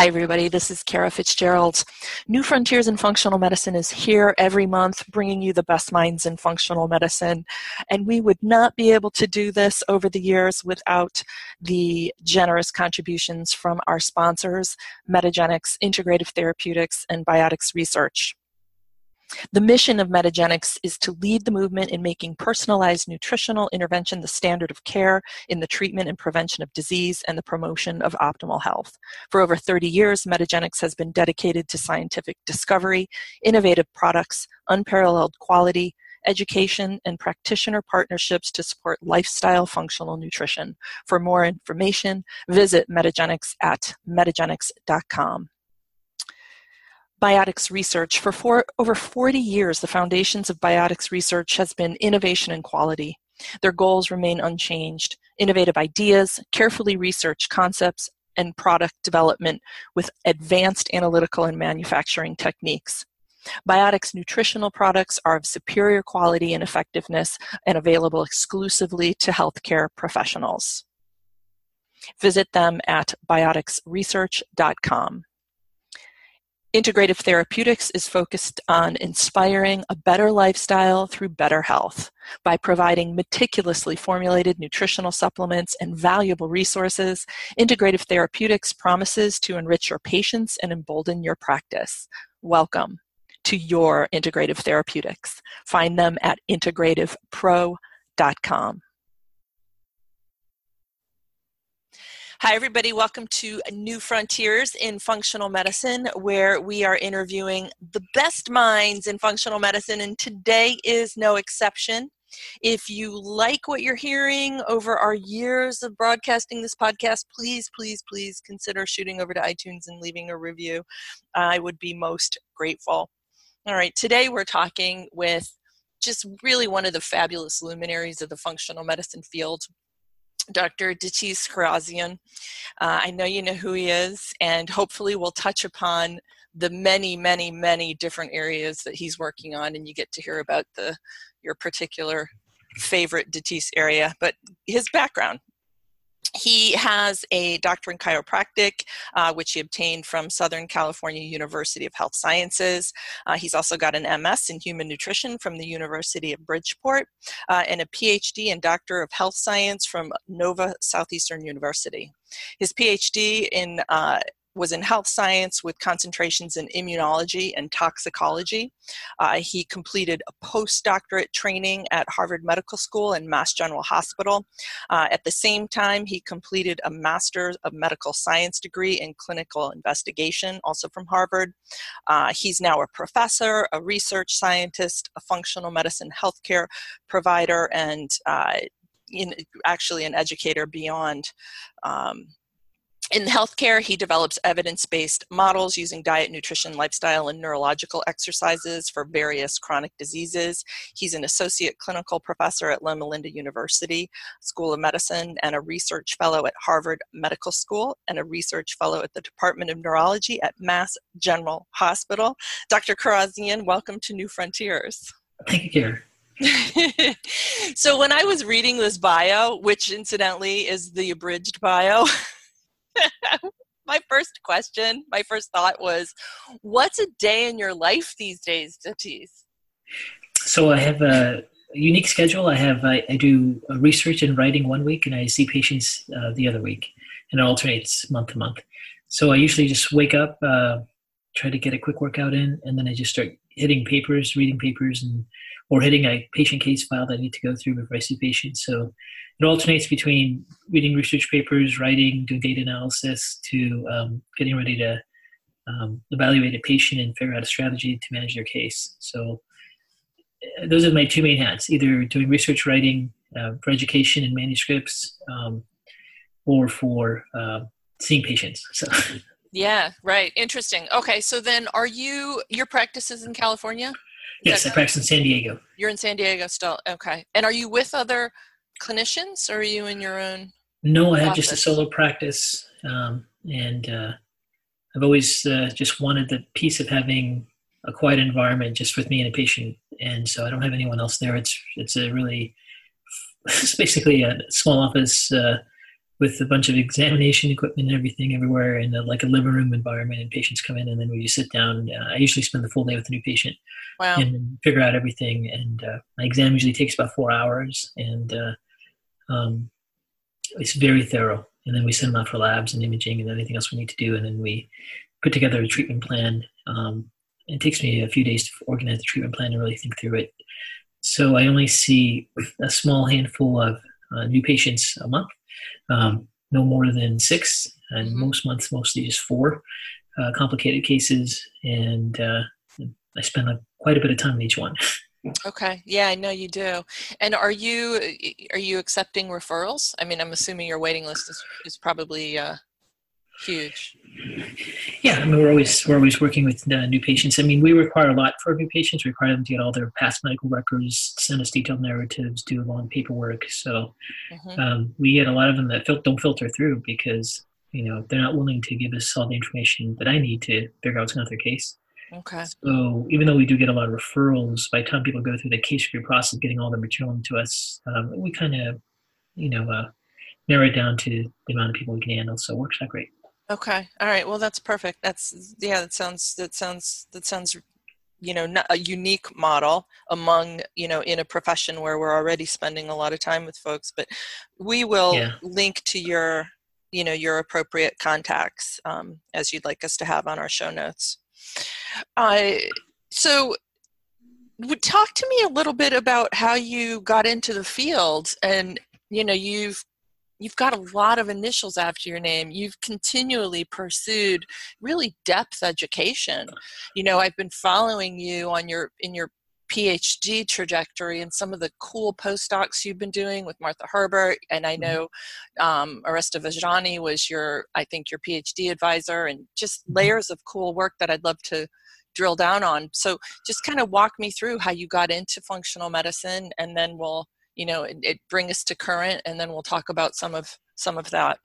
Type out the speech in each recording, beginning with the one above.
Hi, everybody. This is Kara Fitzgerald. New Frontiers in Functional Medicine is here every month, bringing you the best minds in functional medicine. And we would not be able to do this over the years without the generous contributions from our sponsors, Metagenics, Integrative Therapeutics, and Biotics Research. The mission of Metagenics is to lead the movement in making personalized nutritional intervention the standard of care in the treatment and prevention of disease and the promotion of optimal health. For over 30 years, Metagenics has been dedicated to scientific discovery, innovative products, unparalleled quality, education, and practitioner partnerships to support lifestyle functional nutrition. For more information, visit Metagenics at metagenics.com. Biotics research. For four, over 40 years, the foundations of biotics research has been innovation and quality. Their goals remain unchanged. Innovative ideas, carefully researched concepts, and product development with advanced analytical and manufacturing techniques. Biotics nutritional products are of superior quality and effectiveness and available exclusively to healthcare professionals. Visit them at bioticsresearch.com. Integrative Therapeutics is focused on inspiring a better lifestyle through better health by providing meticulously formulated nutritional supplements and valuable resources. Integrative Therapeutics promises to enrich your patients and embolden your practice. Welcome to your Integrative Therapeutics. Find them at integrativepro.com. Hi, everybody. Welcome to New Frontiers in Functional Medicine, where we are interviewing the best minds in functional medicine, and today is no exception. If you like what you're hearing over our years of broadcasting this podcast, please, please, please consider shooting over to iTunes and leaving a review. I would be most grateful. All right, today we're talking with just really one of the fabulous luminaries of the functional medicine field, Dr. Datis Kharrazian. Uh, I know you know who he is, and hopefully we'll touch upon the many, many, many different areas that he's working on, and you get to hear about the your particular favorite Datis area. But his background, he has a doctorate in chiropractic, uh, which he obtained from Southern California University of Health Sciences. Uh, he's also got an MS in human nutrition from the University of Bridgeport uh, and a PhD and Doctor of Health Science from Nova Southeastern University. His PhD in uh, was in health science with concentrations in immunology and toxicology. Uh, he completed a postdoctorate training at Harvard Medical School and Mass General Hospital. Uh, at the same time, he completed a Master of Medical Science degree in clinical investigation, also from Harvard. Uh, he's now a professor, a research scientist, a functional medicine healthcare provider, and uh, in, actually an educator beyond um, in healthcare, he develops evidence based models using diet, nutrition, lifestyle, and neurological exercises for various chronic diseases. He's an associate clinical professor at Loma Linda University School of Medicine and a research fellow at Harvard Medical School and a research fellow at the Department of Neurology at Mass General Hospital. Dr. Kharrazian, welcome to New Frontiers. Thank you, so, when I was reading this bio, which incidentally is the abridged bio, my first question, my first thought was, what's a day in your life these days, Datis? So I have a unique schedule. I have I, I do research and writing one week, and I see patients uh, the other week, and it alternates month to month. So I usually just wake up, uh, try to get a quick workout in, and then I just start hitting papers, reading papers, and or hitting a patient case file that I need to go through before I see patients. So it alternates between reading research papers, writing, doing data analysis, to um, getting ready to um, evaluate a patient and figure out a strategy to manage their case. So uh, those are my two main hats: either doing research writing uh, for education and manuscripts, um, or for uh, seeing patients. So. Yeah, right. Interesting. Okay, so then are you your practice is in California? Yes, I practice in San Diego. You're in San Diego still. Okay. And are you with other clinicians or are you in your own? No, I have just a solo practice. Um, and uh, I've always uh, just wanted the peace of having a quiet environment just with me and a patient. And so I don't have anyone else there. It's, it's a really, it's basically a small office, uh, with a bunch of examination equipment and everything everywhere in a, like a living room environment and patients come in and then we just sit down uh, i usually spend the full day with a new patient wow. and figure out everything and uh, my exam usually takes about four hours and uh, um, it's very thorough. And then we send them out for labs and imaging and anything else we need to do and then we put together a treatment plan. Um, it takes me a few days to organize the treatment plan and really think through it. So i only see a small handful of uh, new patients a month um, no more than six, and mm-hmm. most months mostly just four uh, complicated cases, and uh, I spend a, quite a bit of time on each one. Okay. Yeah, I know you do. And are you are you accepting referrals? I mean, I'm assuming your waiting list is is probably uh, huge. Yeah, I mean, we're always we're always working with uh, new patients. I mean, we require a lot for new patients. We require them to get all their past medical records, send us detailed narratives, do a long paperwork. So mm-hmm. um, we get a lot of them that fil- don't filter through because you know they're not willing to give us all the information that I need to figure out what's going on with their case. Okay. So even though we do get a lot of referrals, by the time people go through the case review process, getting all the material into us, um, we kind of, you know, uh, narrow it down to the amount of people we can handle. So it works out great. Okay. All right. Well, that's perfect. That's yeah. That sounds. That sounds. That sounds. You know, not a unique model among you know in a profession where we're already spending a lot of time with folks. But we will yeah. link to your you know your appropriate contacts um, as you'd like us to have on our show notes. Uh, so would talk to me a little bit about how you got into the field and you know you've you've got a lot of initials after your name you've continually pursued really depth education you know i've been following you on your in your phd trajectory and some of the cool postdocs you've been doing with martha herbert and i mm-hmm. know um, aristo vojdani was your i think your phd advisor and just mm-hmm. layers of cool work that i'd love to drill down on so just kind of walk me through how you got into functional medicine and then we'll you know it, it bring us to current and then we'll talk about some of some of that.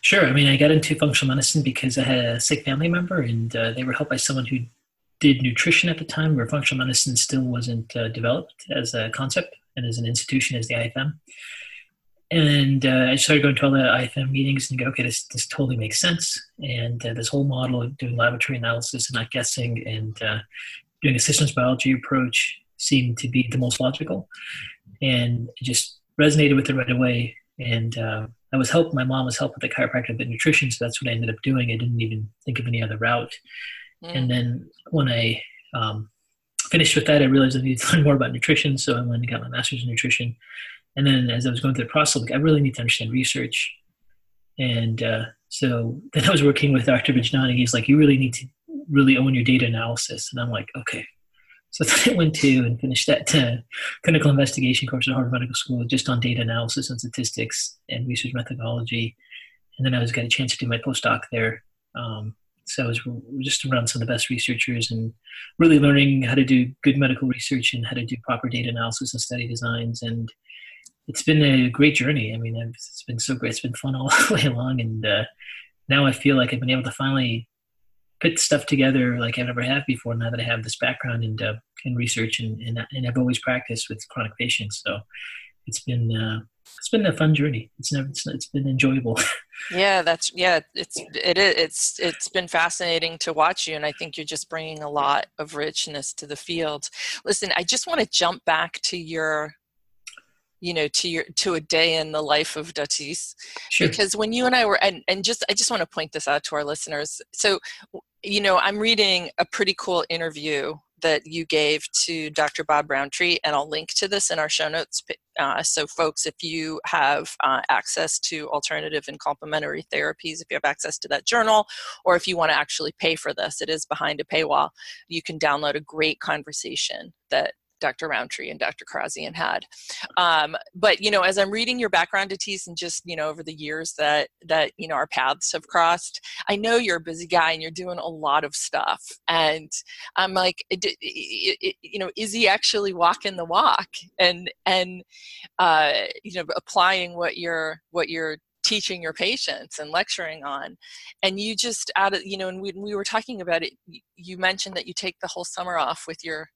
Sure. I mean i got into functional medicine because i had a sick family member and uh, they were helped by someone who did nutrition at the time where functional medicine still wasn't uh, developed as a concept and as an institution as the ifm and uh, I started going to all the IFM meetings and go, okay, this, this totally makes sense. And uh, this whole model of doing laboratory analysis and not guessing and uh, doing a systems biology approach seemed to be the most logical and it just resonated with it right away. And uh, I was helped. My mom was helped with the chiropractic and nutrition, so that's what I ended up doing. I didn't even think of any other route. Mm. And then when I um, finished with that, I realized I needed to learn more about nutrition, so I went and got my master's in nutrition. And then as I was going through the process, like I really need to understand research. And uh, so then I was working with Dr. Vojdani. He's like, you really need to really own your data analysis. And I'm like, okay, so I went to and finished that uh, clinical investigation course at Harvard Medical School just on data analysis and statistics and research methodology. And then I was got a chance to do my postdoc there. Um, so I was just around some of the best researchers and really learning how to do good medical research and how to do proper data analysis and study designs. And it's been a great journey. I mean, it's been so great. It's been fun all the way along. And uh, now I feel like I've been able to finally put stuff together like I never have before. Now that I have this background in uh, in research and, and, and I've always practiced with chronic patients, so it's been uh, it's been a fun journey. It's never it's, it's been enjoyable. yeah, that's yeah. It's it is it's it's been fascinating to watch you, and I think you're just bringing a lot of richness to the field. Listen, I just want to jump back to your you know to your to a day in the life of Datis sure. because when you and I were and and just I just want to point this out to our listeners so you know, I'm reading a pretty cool interview that you gave to Dr. Bob Rountree, and I'll link to this in our show notes. Uh, so, folks, if you have uh, access to alternative and complementary therapies, if you have access to that journal, or if you want to actually pay for this, it is behind a paywall. You can download a great conversation that Dr. Rountree and Dr. Kharrazian had. Um, but you know, as I'm reading your background, Datis, and just you know over the years that that you know our paths have crossed, I know you're a busy guy and you're doing a lot of stuff. And I'm like, you know, is he actually walking the walk and and uh, you know applying what you're what you're teaching your patients and lecturing on and you just out of you know and we, we were talking about it you mentioned that you take the whole summer off with your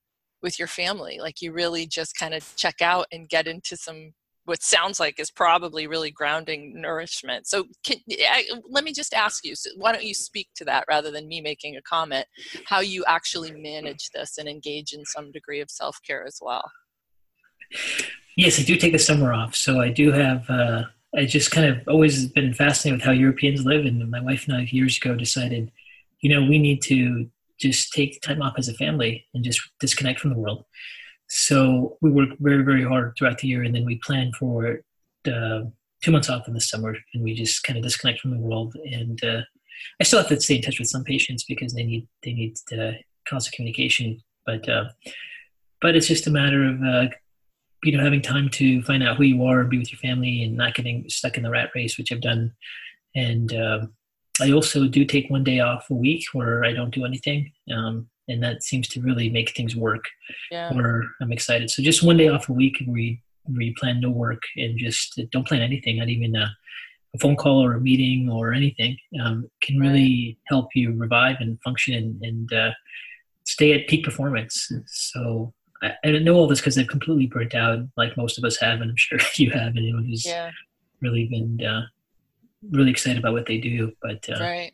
with your family like you really just kind of check out and get into some what sounds like is probably really grounding nourishment. So, can, I, let me just ask you so why don't you speak to that rather than me making a comment? How you actually manage this and engage in some degree of self care as well? Yes, I do take the summer off. So, I do have, uh, I just kind of always been fascinated with how Europeans live. And my wife and I, years ago, decided, you know, we need to just take time off as a family and just disconnect from the world. So we work very, very hard throughout the year, and then we plan for uh, two months off in the summer, and we just kind of disconnect from the world. And uh, I still have to stay in touch with some patients because they need they need uh, constant communication, but uh, but it's just a matter of uh, you know having time to find out who you are, and be with your family, and not getting stuck in the rat race, which I've done. And um, I also do take one day off a week where I don't do anything. Um, and that seems to really make things work. Yeah. Or I'm excited. So just one day off a week where you, where you plan no work and just don't plan anything, not even a, a phone call or a meeting or anything, um, can really help you revive and function and, and uh, stay at peak performance. So I, I know all this because I've completely burnt out, like most of us have, and I'm sure you have, anyone who's yeah. really been uh, really excited about what they do. But uh, right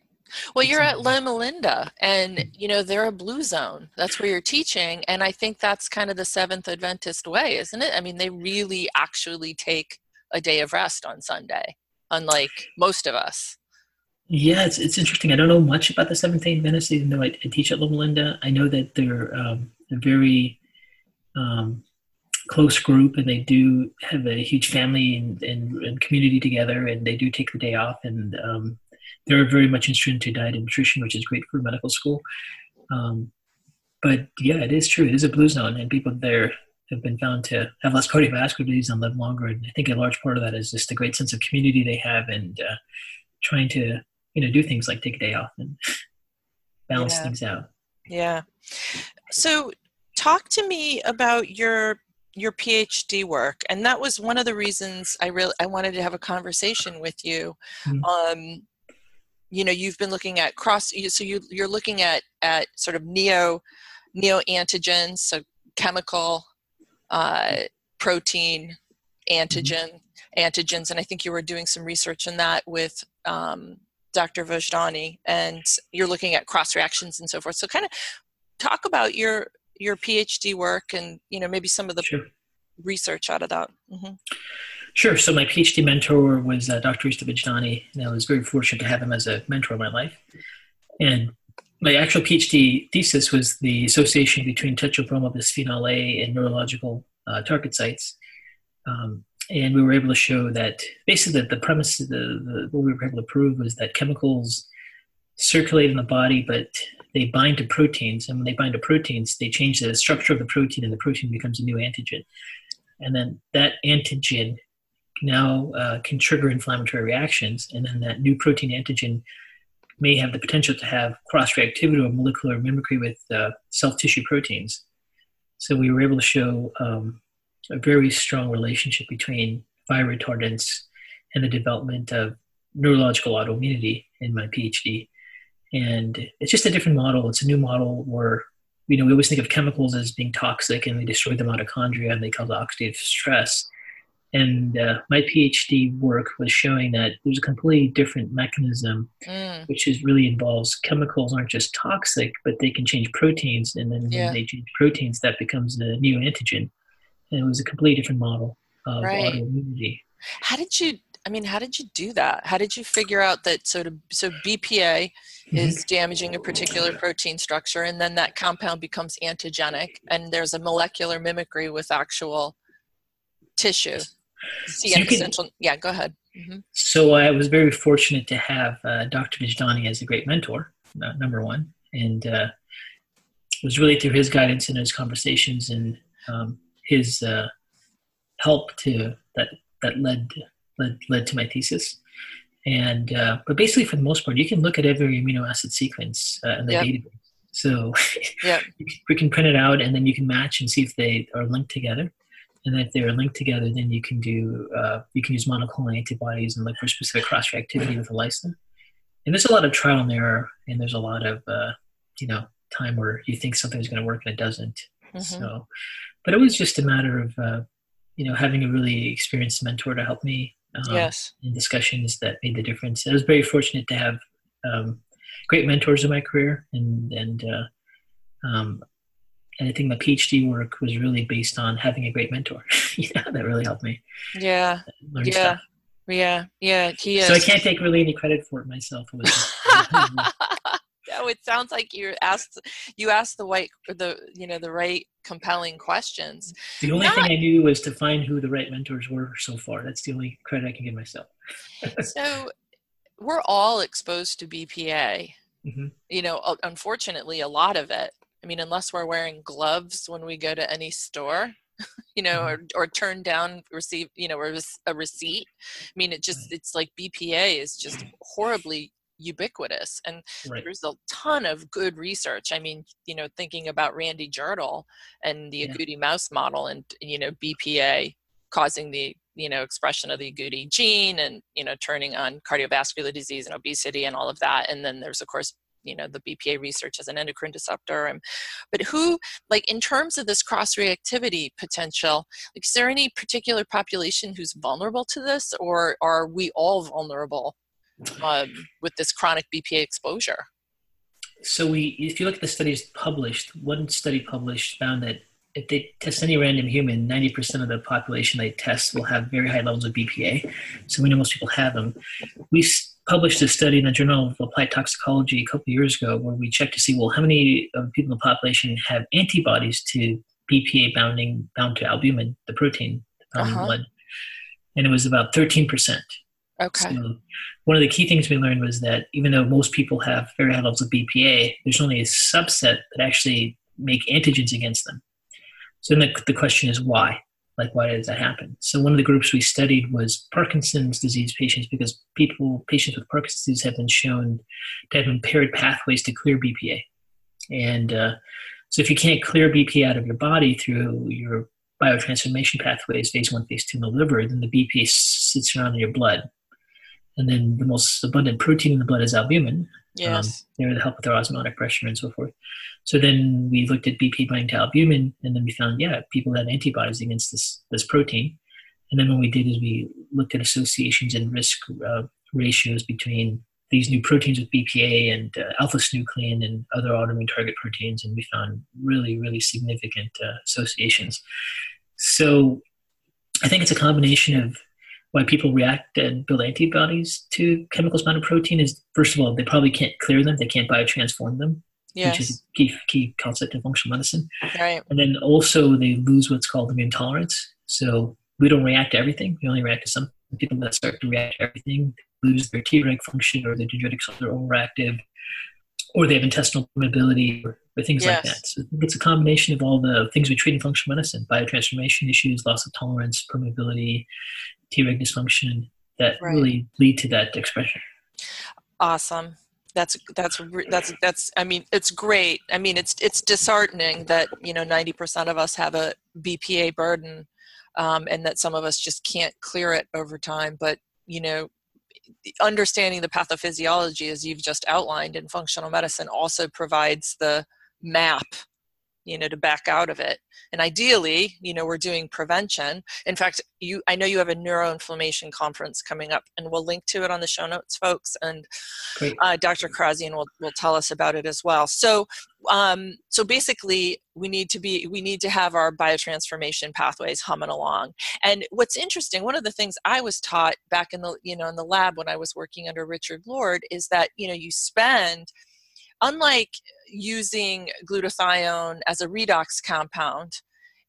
well, you're at Loma Linda, and mm. you know they're a blue zone. That's where you're teaching, and I think that's kind of the Seventh Adventist way, isn't it? I mean, they really actually take a day of rest on Sunday, unlike most of us. Yeah, it's it's interesting. I don't know much about the Seventh Day Adventists, even though I, I, teach at Loma Linda. I know that they're um, very um, close group, and they do have a huge family and, and, and, community together, and they do take the day off, and um, they're very much interested into diet and nutrition, which is great for medical school. Um, but yeah, it is true. It is a blue zone, and people there have been found to have less cardiovascular disease and live longer. And I think a large part of that is just the great sense of community they have and uh, trying to you know do things like take a day off and balance yeah. things out. Yeah. So, talk to me about your your PhD work, and that was one of the reasons I really I wanted to have a conversation with you. Mm-hmm. Um, you know you've been looking at cross so you, you're looking at at sort of neo neo antigens, so chemical uh, protein antigen mm-hmm. antigens and i think you were doing some research in that with um, dr vojdani and you're looking at cross reactions and so forth so kind of talk about your your phd work and you know maybe some of the sure. research out of that mm-hmm. Sure. So my PhD mentor was uh, Dr. Aristo Vojdani, and I was very fortunate to have him as a mentor in my life. And my actual PhD thesis was the association between tetrabromo bisphenol A and neurological uh, target sites. Um, and we were able to show that basically the, the premise, the, the, what we were able to prove was that chemicals circulate in the body, but they bind to proteins. And when they bind to proteins, they change the structure of the protein, and the protein becomes a new antigen. And then that antigen now uh, can trigger inflammatory reactions, and then that new protein antigen may have the potential to have cross reactivity or molecular mimicry with uh, self tissue proteins. So we were able to show um, a very strong relationship between fire retardants and the development of neurological autoimmunity in my PhD. And it's just a different model. It's a new model where you know we always think of chemicals as being toxic and they destroy the mitochondria and they cause oxidative stress. And uh, my PhD work was showing that there's a completely different mechanism, mm. which is really involves chemicals aren't just toxic, but they can change proteins, and then yeah. when they change proteins, that becomes a new antigen. And it was a completely different model of right. autoimmunity. How did you? I mean, how did you do that? How did you figure out that so to, so BPA mm-hmm. is damaging a particular protein structure, and then that compound becomes antigenic, and there's a molecular mimicry with actual tissue? See so can, yeah, go ahead. Mm-hmm. So I was very fortunate to have uh, Dr. Vojdani as a great mentor, uh, number one, and uh, it was really through his guidance and his conversations and um, his uh, help to that that led led led to my thesis. And uh, but basically, for the most part, you can look at every amino acid sequence uh, in the yep. database. So yep. we can print it out, and then you can match and see if they are linked together and if they're linked together, then you can do uh, you can use monoclonal antibodies and look for specific cross reactivity with ELISA. And there's a lot of trial and error, and there's a lot of uh, you know time where you think something's going to work and it doesn't. Mm-hmm. So, but it was just a matter of uh, you know, having a really experienced mentor to help me um, yes. in discussions that made the difference. I was very fortunate to have um, great mentors in my career, and and uh, um, and I think my PhD work was really based on having a great mentor. yeah, that really helped me. Yeah, yeah, stuff. yeah, yeah. He is. So I can't take really any credit for it myself. It was, no, it sounds like you asked you asked the right the you know the right compelling questions. The only Not, thing I knew was to find who the right mentors were so far. That's the only credit I can give myself. so we're all exposed to BPA. Mm-hmm. You know, unfortunately, a lot of it. I mean, unless we're wearing gloves when we go to any store, you know, mm-hmm. or, or turn down receive, you know, a receipt. I mean, it just, it's like BPA is just horribly ubiquitous and right. there's a ton of good research i mean you know thinking about randy Jirtle and the yeah. agouti mouse model and you know bpa causing the you know expression of the agouti gene and you know turning on cardiovascular disease and obesity and all of that and then there's of course you know the bpa research as an endocrine disruptor and but who like in terms of this cross reactivity potential like is there any particular population who's vulnerable to this or are we all vulnerable um, with this chronic bpa exposure so we if you look at the studies published one study published found that if they test any random human, 90% of the population they test will have very high levels of BPA. So we know most people have them. We published a study in the Journal of Applied Toxicology a couple years ago where we checked to see, well, how many of people in the population have antibodies to BPA bounding bound to albumin, the protein found uh-huh. in blood. And it was about 13%. Okay. So one of the key things we learned was that even though most people have very high levels of BPA, there's only a subset that actually make antigens against them. So then the, the question is why? Like, why does that happen? So one of the groups we studied was Parkinson's disease patients because people, patients with Parkinson's disease have been shown to have impaired pathways to clear BPA. And uh, so if you can't clear BPA out of your body through your biotransformation pathways, phase one, phase two in the liver, then the BPA sits around in your blood. And then the most abundant protein in the blood is albumin. Yes. Um, they're to help with their osmotic pressure and so forth. So then we looked at BP binding to albumin, and then we found, yeah, people had antibodies against this, this protein. And then what we did is we looked at associations and risk uh, ratios between these new proteins with BPA and uh, alpha synuclein and other autoimmune target proteins, and we found really, really significant uh, associations. So I think it's a combination of why people react and build antibodies to chemicals bound to protein is first of all they probably can't clear them, they can't biotransform them, yes. which is a key key concept in functional medicine. Right. And then also they lose what's called immune tolerance. So we don't react to everything. We only react to some people that start to react to everything lose their Treg function or their dendritic cells are overactive, or they have intestinal permeability or, or things yes. like that. So it's a combination of all the things we treat in functional medicine: biotransformation issues, loss of tolerance, permeability, Treg dysfunction that right. really lead to that expression. Awesome. That's that's that's that's. I mean, it's great. I mean, it's it's disheartening that you know ninety percent of us have a BPA burden, um, and that some of us just can't clear it over time. But you know, understanding the pathophysiology, as you've just outlined in functional medicine, also provides the map you know to back out of it. And ideally you know we're doing prevention. In fact you i know you have a neuroinflammation conference coming up and we'll link to it on the show notes folks and uh, dr Kharrazian will, will tell us about it as well. So um, so basically we need to be we need to have our biotransformation pathways humming along. And what's interesting one of the things i was taught back in the you know in the lab when i was working under richard lord is that you know you spend unlike using glutathione as a redox compound,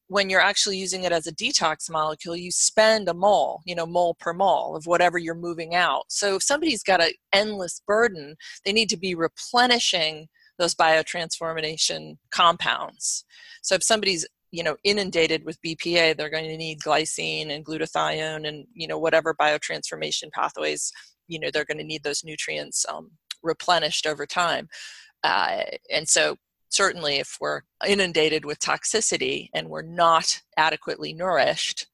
when you're actually using it as a detox molecule, you spend a mole, you know, mole per mole of whatever you're moving out. So if somebody's got an endless burden, they need to be replenishing those biotransformation compounds. So if somebody's you know inundated with BPA, they're going to need glycine and glutathione and you know whatever biotransformation pathways you know they're going to need those nutrients um, replenished over time. Uh, and so, certainly, if we're inundated with toxicity and we're not adequately nourished,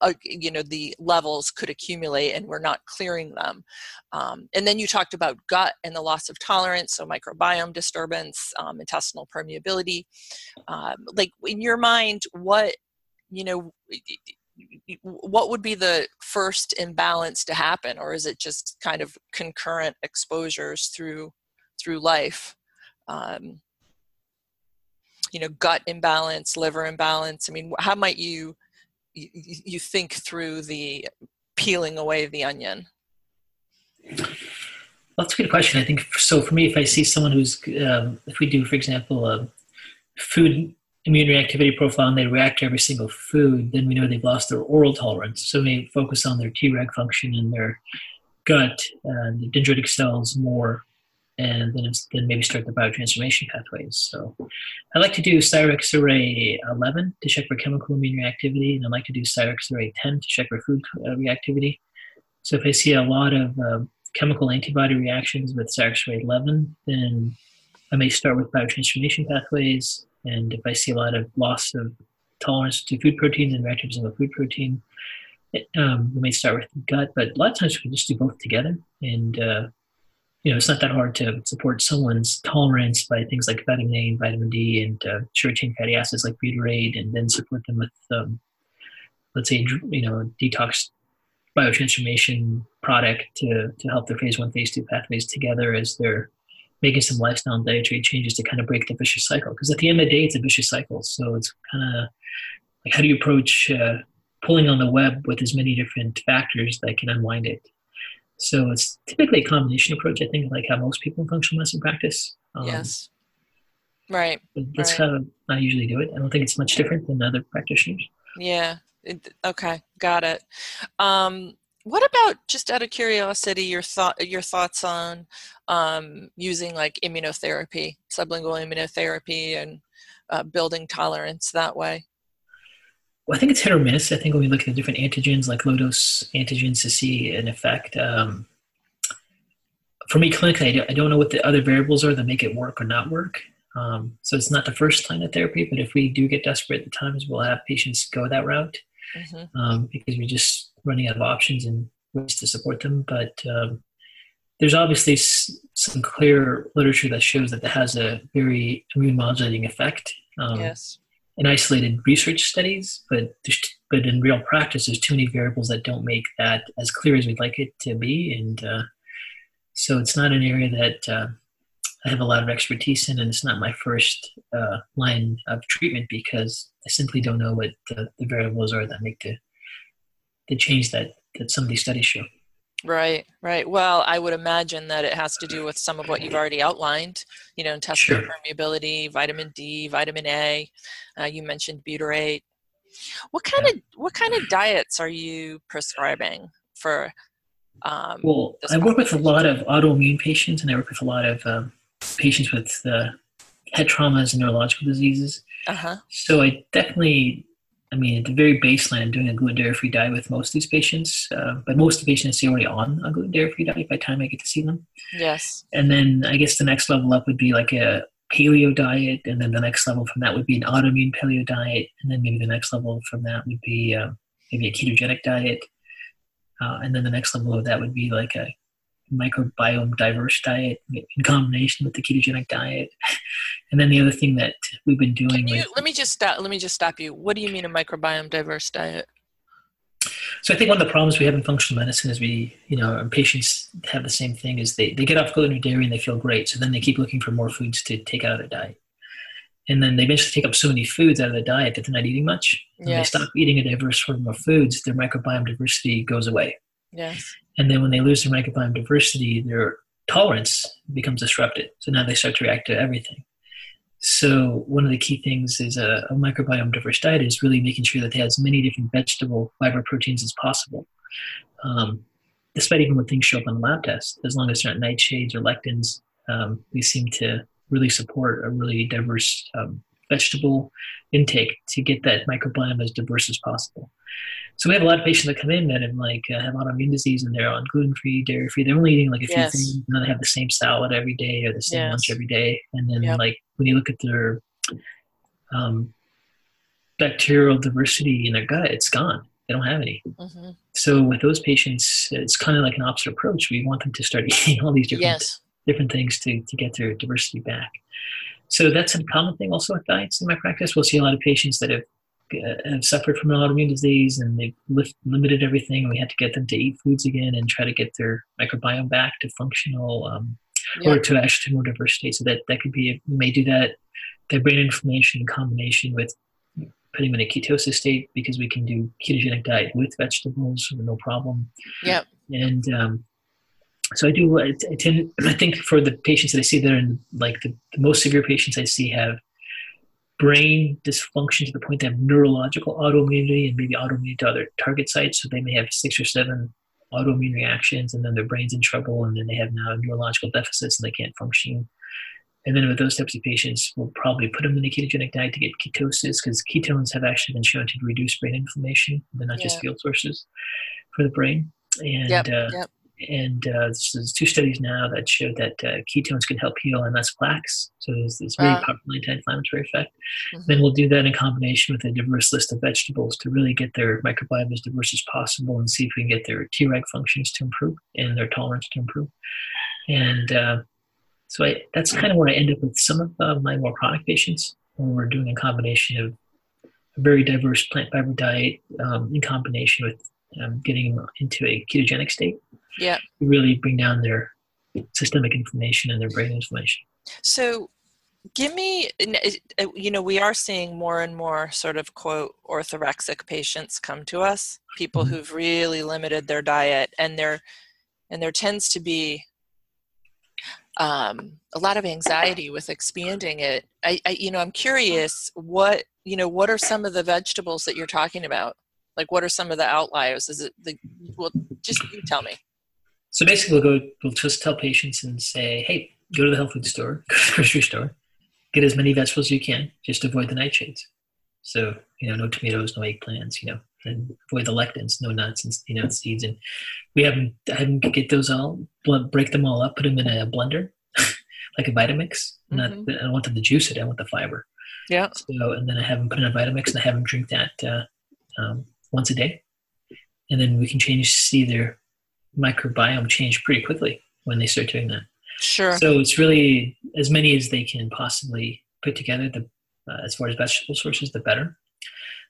uh, you know the levels could accumulate and we're not clearing them. Um, and then you talked about gut and the loss of tolerance so microbiome disturbance um, intestinal permeability. Um, like in your mind what you know what would be the first imbalance to happen or is it just kind of concurrent exposures through through life um, you know gut imbalance liver imbalance i mean how might you you, think through the peeling away the onion that's a good question. I think so. For me, if I see someone who's, um, if we do, for example, a food immune reactivity profile and they react to every single food, then we know they've lost their oral tolerance. So we focus on their Treg function and their gut and dendritic cells more, and then then maybe start the biotransformation pathways. So I like to do Cyrex array 11 to check for chemical immune reactivity, and I like to do Cyrex array 10 to check for food uh, reactivity. So if I see a lot of uh, chemical antibody reactions with Cyrex array 11, then I may start with biotransformation pathways and if I see a lot of loss of tolerance to food proteins and reactive of food protein, um, we may start with gut, but a lot of times we just do both together. And, uh, you know, it's not that hard to support someone's tolerance by things like vitamin A and vitamin D and uh, short chain fatty acids like butyrate, and then support them with, um, let's say, you know, detox biotransformation product to, to help their phase one, phase two pathways together as they're making some lifestyle and dietary changes to kind of break the vicious cycle. Because at the end of the day, it's a vicious cycle. So it's kind of like how do you approach uh, pulling on the web with as many different factors that can unwind it? So it's typically a combination approach, I think, like how most people in functional medicine practice. Um, yes. Right. That's right. how I usually do it. I don't think it's much different than other practitioners. Yeah. It, okay. Got it. Um, what about just out of curiosity your thought your thoughts on um, using like immunotherapy sublingual immunotherapy and uh, building tolerance that way well i think it's hit or miss i think when we look at the different antigens like low dose antigens to see an effect um, for me clinically I don't know what the other variables are that make it work or not work um, so it's not the first line of therapy but if we do get desperate at times we'll have patients go that route mm-hmm. um, because we're just running out of options and ways to support them. But um, there's obviously s- some clear literature that shows that it has a very immune modulating effect. Um, yes. In isolated research studies, but but in real practice, there's too many variables that don't make that as clear as we'd like it to be, and uh, so it's not an area that uh, I have a lot of expertise in, and it's not my first uh, line of treatment because I simply don't know what the, the variables are that make the the change that that some of these studies show. Right, right. Well, I would imagine that it has to do with some of what you've already outlined. You know, intestinal sure. permeability, vitamin D, vitamin A. Uh, you mentioned butyrate. What kind of what kind of diets are you prescribing for? Um, well, I work with a lot of autoimmune patients, and I work with a lot of um, patients with uh, head traumas and neurological diseases. Uh-huh. So I definitely I mean, at the very baseline, I'm doing a gluten dairy free diet with most of these patients, uh, but most of the patients are already on a gluten dairy free diet by the time I get to see them. Yes. And then I guess the next level up would be like a paleo diet, and then the next level from that would be an autoimmune paleo diet, and then maybe the next level from that would be uh, maybe a ketogenic diet, uh, and then the next level of that would be like a microbiome diverse diet in combination with the ketogenic diet. And then the other thing that we've been doing. You, with, let me just stop. Let me just stop you. What do you mean a microbiome diverse diet? So I think one of the problems we have in functional medicine is we, you know, our patients have the same thing is they, they get off gluten or dairy and they feel great. So then they keep looking for more foods to take out of their diet. And then they eventually take up so many foods out of the diet that they're not eating much. When yes. they stop eating a diverse form of foods, their microbiome diversity goes away. Yes. And then when they lose their microbiome diversity, their tolerance becomes disrupted. So now they start to react to everything. So one of the key things is a, a microbiome diverse diet is really making sure that they have as many different vegetable fiber proteins as possible. Um, despite even when things show up on the lab test, as long as they're not nightshades or lectins, um, we seem to really support a really diverse um, vegetable intake to get that microbiome as diverse as possible. So we have a lot of patients that come in that have like uh, have autoimmune disease and they're on gluten free, dairy free. They're only eating like a few yes. things, and then they have the same salad every day or the same yes. lunch every day. And then yep. like when you look at their um, bacterial diversity in their gut, it's gone. They don't have any. Mm-hmm. So with those patients, it's kind of like an opposite approach. We want them to start eating all these different yes. different things to to get their diversity back. So that's a common thing also with diets in my practice. We'll see a lot of patients that have have suffered from an autoimmune disease and they've lift, limited everything. We had to get them to eat foods again and try to get their microbiome back to functional um, yeah. or to actually more diversity. So that that could be we may do that. That brain inflammation in combination with putting them in a ketosis state because we can do ketogenic diet with vegetables no problem. Yeah. And um, so I do. I, I, tend. I think for the patients that I see that are in, like the, the most severe patients I see have brain dysfunction to the point they have neurological autoimmunity and maybe autoimmunity to other target sites. So they may have six or seven autoimmune reactions, and then their brain's in trouble, and then they have now neurological deficits and they can't function. And then with those types of patients, we'll probably put them in a ketogenic diet to get ketosis because ketones have actually been shown to reduce brain inflammation. They're not yeah. just fuel sources for the brain. And yep, uh, yep and uh, there's two studies now that show that uh, ketones can help heal MS plaques. So there's this very powerful anti-inflammatory effect. Mm-hmm. Then we'll do that in combination with a diverse list of vegetables to really get their microbiome as diverse as possible and see if we can get their Treg functions to improve and their tolerance to improve. And uh, so I, that's kind of where I end up with some of uh, my more chronic patients, when we're doing a combination of a very diverse plant fiber diet um, in combination with um, getting them into a ketogenic state. Yeah. Really bring down their systemic inflammation and their brain inflammation. So give me uh, you know we are seeing more and more sort of quote orthorexic patients come to us. People mm-hmm. who've really limited their diet and there and there tends to be um, a lot of anxiety with expanding it. I, I you know i'm curious what you know what are some of the vegetables that you're talking about like what are some of the outliers is it the well just you tell me so basically, we'll go. We'll just tell patients and say, "Hey, go to the health food store, grocery store, get as many vegetables as you can. Just avoid the nightshades. So you know, no tomatoes, no eggplants. You know, and avoid the lectins, no nuts and you know seeds. And we have them. Have them get those all, break them all up, put them in a blender, like a Vitamix. Mm-hmm. Not, I don't want them to juice it. I want the fiber. Yeah. So and then I have them put in a Vitamix and I have them drink that uh, um, once a day, and then we can change see their microbiome change pretty quickly when they start doing that. Sure. So it's really as many as they can possibly put together. The uh, as far as vegetable sources, the better.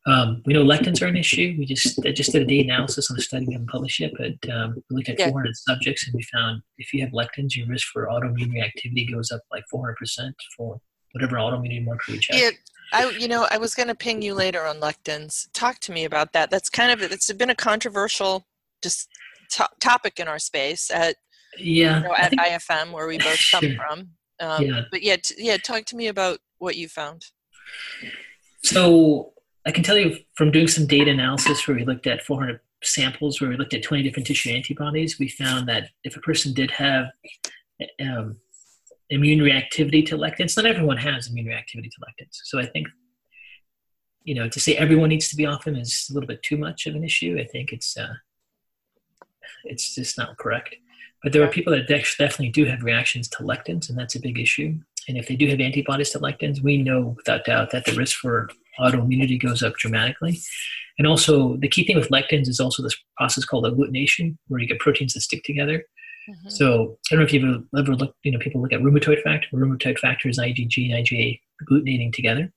Um, we know lectins are an issue. We just I just did a data analysis on a study we haven't published yet, but um, we looked at yeah. 400 subjects and we found if you have lectins, your risk for autoimmune reactivity goes up like 400 percent for whatever autoimmune marker you check. I, you know, I was going to ping you later on lectins. Talk to me about that. That's kind of it's been a controversial just to- topic in our space at yeah you know, at think, IFM where we both come from. Um, yeah. But yeah, t- yeah, talk to me about what you found. So I can tell you from doing some data analysis where we looked at 400 samples, where we looked at 20 different tissue antibodies, we found that if a person did have um, immune reactivity to lectins, not everyone has immune reactivity to lectins. So I think you know to say everyone needs to be off them is a little bit too much of an issue. I think it's uh, it's just not correct. But there are people that definitely do have reactions to lectins, and that's a big issue. And if they do have antibodies to lectins, we know without doubt that the risk for autoimmunity goes up dramatically. And also, the key thing with lectins is also this process called agglutination, where you get proteins that stick together. Mm-hmm. So I don't know if you've ever looked, you know, people look at rheumatoid factor. Rheumatoid factor is IgG and IgA agglutinating together.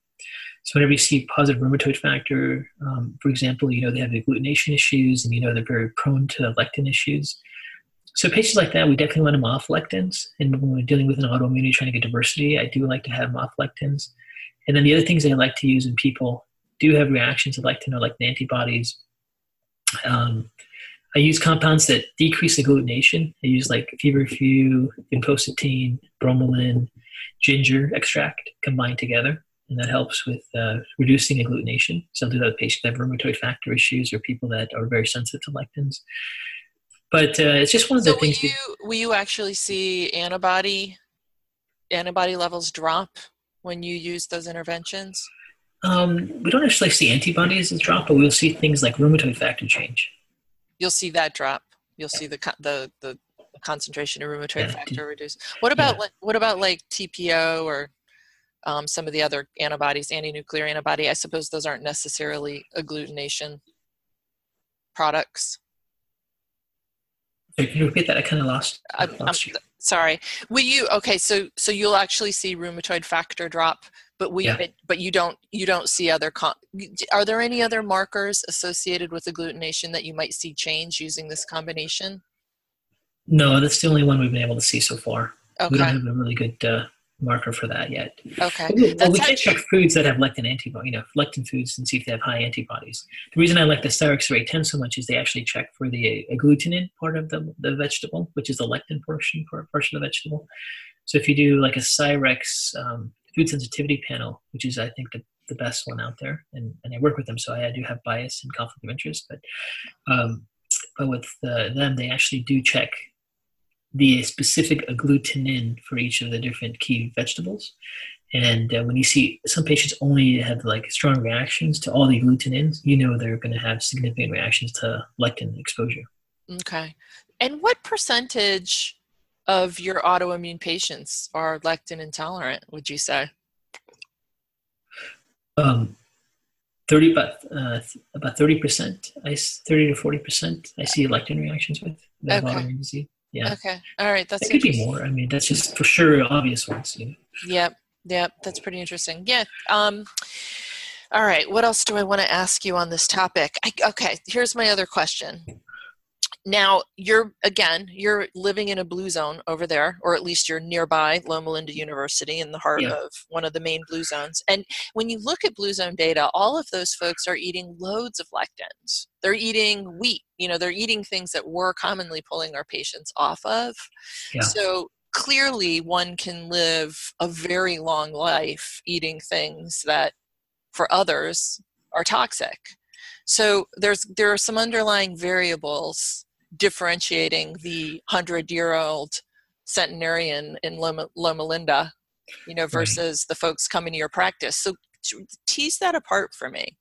So whenever you see positive rheumatoid factor, um, for example, you know they have agglutination issues, and you know they're very prone to lectin issues. So patients like that, we definitely want them off lectins. And when we're dealing with an autoimmunity, trying to get diversity, I do like to have them off lectins. And then the other things I like to use in people do have reactions to lectin lectin antibodies. Um, I use compounds that decrease agglutination. I use like feverfew, vinpocetine, bromelain, ginger extract combined together and that helps with uh, reducing agglutination. So I'll do that with patients that have rheumatoid factor issues or people that are very sensitive to lectins. But uh, it's just one of the so things. Will you, will you actually see antibody antibody levels drop when you use those interventions? Um, we don't actually see antibodies drop, but we'll see things like rheumatoid factor change. You'll see that drop. You'll see the the the concentration of rheumatoid factor reduce. What about yeah. like what about like TPO or um, some of the other antibodies, anti-nuclear antibody. I suppose those aren't necessarily agglutination products. Can you repeat that? I kind of lost. I lost. Sorry. Will you? Okay, so so you'll actually see rheumatoid factor drop but we Yeah. but you don't you don't see other con- are there any other markers associated with agglutination that you might see change using this combination No, that's the only one we've been able to see so far. We don't have a really good uh, marker for that yet. okay Well, we can check foods that have lectin antibody, you know, lectin foods and see if they have high antibodies. The reason I like the Cyrex array 10 so much is they actually check for the agglutinin part of the, the vegetable, which is the lectin portion for portion of the vegetable. So if you do like a Cyrex um, food sensitivity panel, which is I think the, the best one out there, and, and I work with them, so I, do have bias and conflict of interest, but um, but with the, them, they actually do check the specific agglutinin for each of the different key vegetables. And uh, when you see some patients only have like strong reactions to all the agglutinins, you know they're going to have significant reactions to lectin exposure. okay and what percentage of your autoimmune patients are lectin intolerant would you say Um, Thirty, about uh, about thirty percent, I s- thirty to forty percent, I see lectin reactions with that Okay. autoimmune disease. Yeah, okay all right that's it could be more. I mean, that's just for sure obvious ones. You know? Yep, yep, that's pretty interesting. Yeah. Um, all right, what else do I want to ask you on this topic? I, okay, here's my other question. Now, you're again, you're living in a blue zone over there, or at least you're nearby Loma Linda University in the heart Yeah. of one of the main blue zones. And when you look at blue zone data, all of those folks are eating loads of lectins. They're eating wheat, you know, they're eating things that we're commonly pulling our patients off of. Yeah. So clearly, one can live a very long life eating things that for others are toxic. So there's there are some underlying variables differentiating the hundred year old centenarian in Loma, Loma Linda, you know, versus the folks coming to your practice. So tease that apart for me.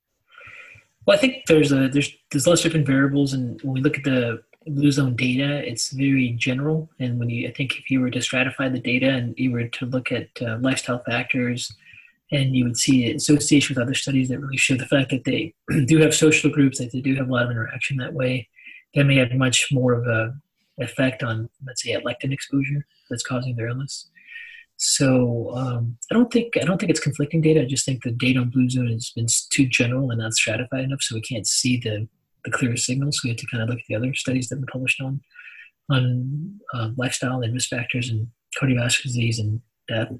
Well, I think there's a there's there's lots of different variables, and when we look at the blue zone data, it's very general. And when you, I think if you were to stratify the data and you were to look at uh, lifestyle factors, and you would see association with other studies that really show the fact that they do have social groups, that they do have a lot of interaction that way, that may have much more of a effect on, let's say, lectin exposure that's causing their illness. So um, I don't think I don't think it's conflicting data. I just think the data on blue zone has been too general and not stratified enough, so we can't see the the clear signals. So we have to kind of look at the other studies that have been published on on uh, lifestyle and risk factors and cardiovascular disease and death.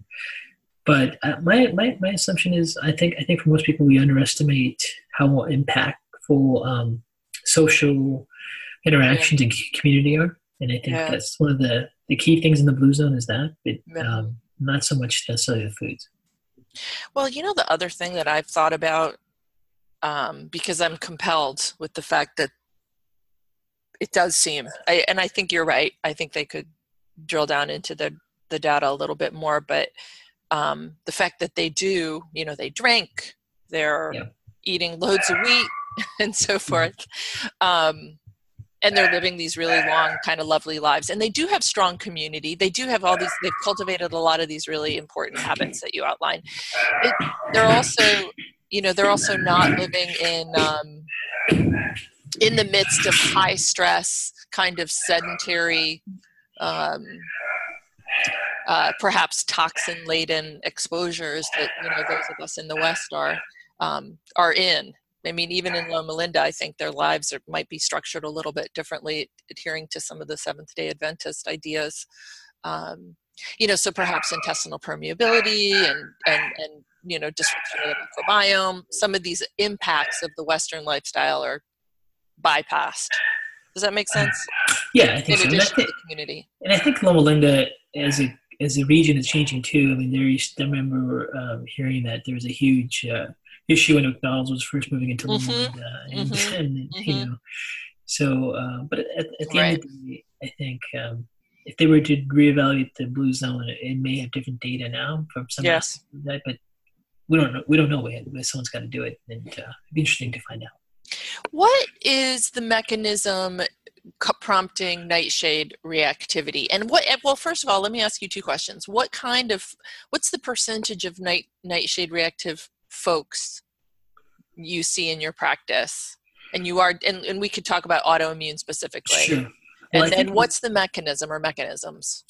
But uh, my, my my assumption is I think I think for most people we underestimate how impactful um, social interactions and community are, and I think Yeah. that's one of the the key things in the blue zone is that, but um, not so much necessarily the foods. Well, you know, the other thing that I've thought about, um, because I'm compelled with the fact that it does seem, I, and I think you're right. I think they could drill down into the, the data a little bit more, but um, the fact that they do, you know, they drink, they're Yeah. eating loads of wheat and so forth. Um, and they're living these really long, kind of lovely lives. And they do have strong community. They do have all these, they've cultivated a lot of these really important habits that you outline. It, they're also, you know, they're also not living in, um, in the midst of high stress, kind of sedentary, um, uh, perhaps toxin laden exposures that, you know, those of us in the West are, um, are in. I mean, even in Loma Linda, I think their lives are, might be structured a little bit differently, adhering to some of the Seventh Day Adventist ideas. Um, you know, so perhaps intestinal permeability and and and you know disruption of the microbiome. Some of these impacts of the Western lifestyle are bypassed. Does that make sense? Yeah, I think In so. Addition to think, the community. and I think Loma Linda as a as a region is changing too. I mean, there used, I remember um, hearing that there was a huge uh, issue when McDonald's was first moving into Mhm, Linda, and, mhm, and you mhm. know, so. Uh, but at, at the Right. end of the day, I think um, if they were to reevaluate the blue zone, it, it may have different data now from some Yes. that, but we don't know. We don't know yet. Someone's got to do it, and uh, it'd be interesting to find out. What is the mechanism prompting nightshade reactivity? And what? Well, first of all, let me ask you two questions. What kind of? What's the percentage of night nightshade reactive folks you see in your practice? And you are, and, and we could talk about autoimmune specifically. Sure. Well, And then what's the mechanism or mechanisms?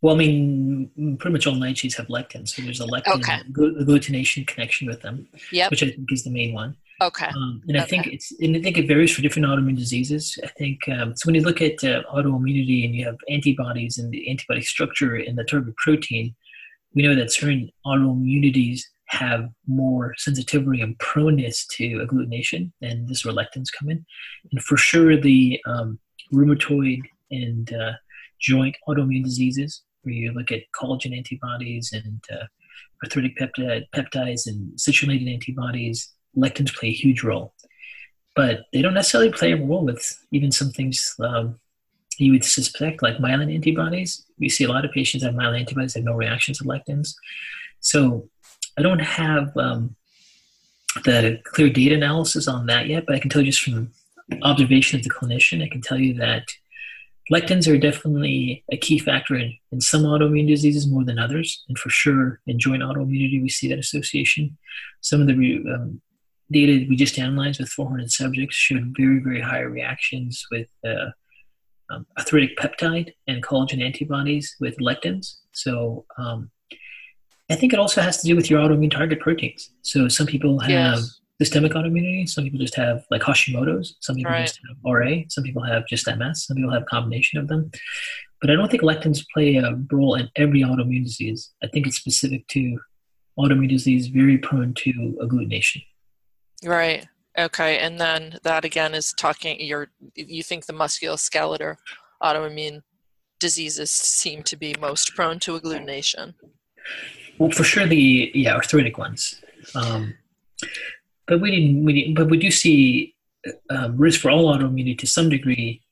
Well, I mean, pretty much all nightshades have lectins, so there's a lectin Okay. agglutination connection with them, Yep. which I think is the main one. Okay. Um, and I think it's and I think it varies for different autoimmune diseases. I think um, so when you look at uh, autoimmunity and you have antibodies and the antibody structure and the target protein, we know that certain autoimmunities have more sensitivity and proneness to agglutination, and this is where lectins come in. And for sure, the um, rheumatoid and uh, joint autoimmune diseases, where you look at collagen antibodies and uh, arthritic peptide, peptides and citrulated antibodies, lectins play a huge role. But they don't necessarily play a role with even some things um, you would suspect, like myelin antibodies. We see a lot of patients have myelin antibodies have no reactions to lectins. So I don't have um, the clear data analysis on that yet, but I can tell you just from observation as a clinician, I can tell you that lectins are definitely a key factor in, in some autoimmune diseases more than others. And for sure, in joint autoimmunity, we see that association. Some of the um, data we just analyzed with 400 subjects showed very, very high reactions with uh, um, arthritic peptide and collagen antibodies with lectins. So um, I think it also has to do with your autoimmune target proteins. So some people have Yes. systemic autoimmunity. Some people just have like Hashimoto's. Some people Right. just have RA. Some people have just MS. Some people have a combination of them. But I don't think lectins play a role in every autoimmune disease. I think it's specific to autoimmune disease very prone to agglutination. Right. Okay. And then that again is talking. You're you think the musculoskeletal autoimmune diseases seem to be most prone to agglutination. Well, for sure the yeah arthritic ones, um, but we didn't we didn't, but we do see um, risk for all autoimmunity to some degree,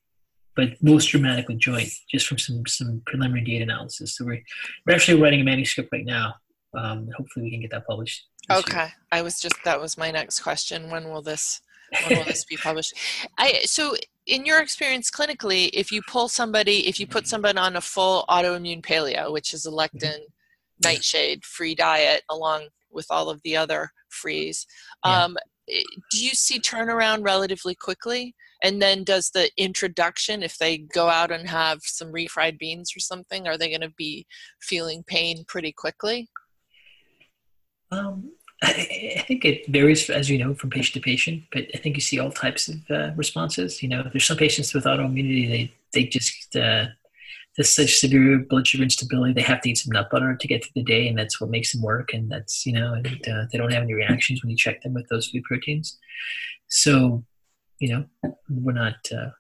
but most dramatic with joint, just from some some preliminary data analysis. So we're we're actually writing a manuscript right now. Um, hopefully, we can get that published. this year. Okay. I was just that was my next question. When will this when will this be published? I so in your experience clinically, if you pull somebody, if you put somebody on a full autoimmune paleo, which is a lectin nightshade free diet along with all of the other frees, Yeah. um, i- do you see turnaround relatively quickly? And then does the introduction, if they go out and have some refried beans or something, are they going to be feeling pain pretty quickly? Um, I, I think it varies, as you know, from patient to patient. But I think you see all types of uh, responses. You know, there's some patients with autoimmunity they they just uh, there's such severe blood sugar instability they have to eat some nut butter to get through the day, and that's what makes them work. And that's you know, and uh, they don't have any reactions when you check them with those food proteins. So, you know, we're not. Uh,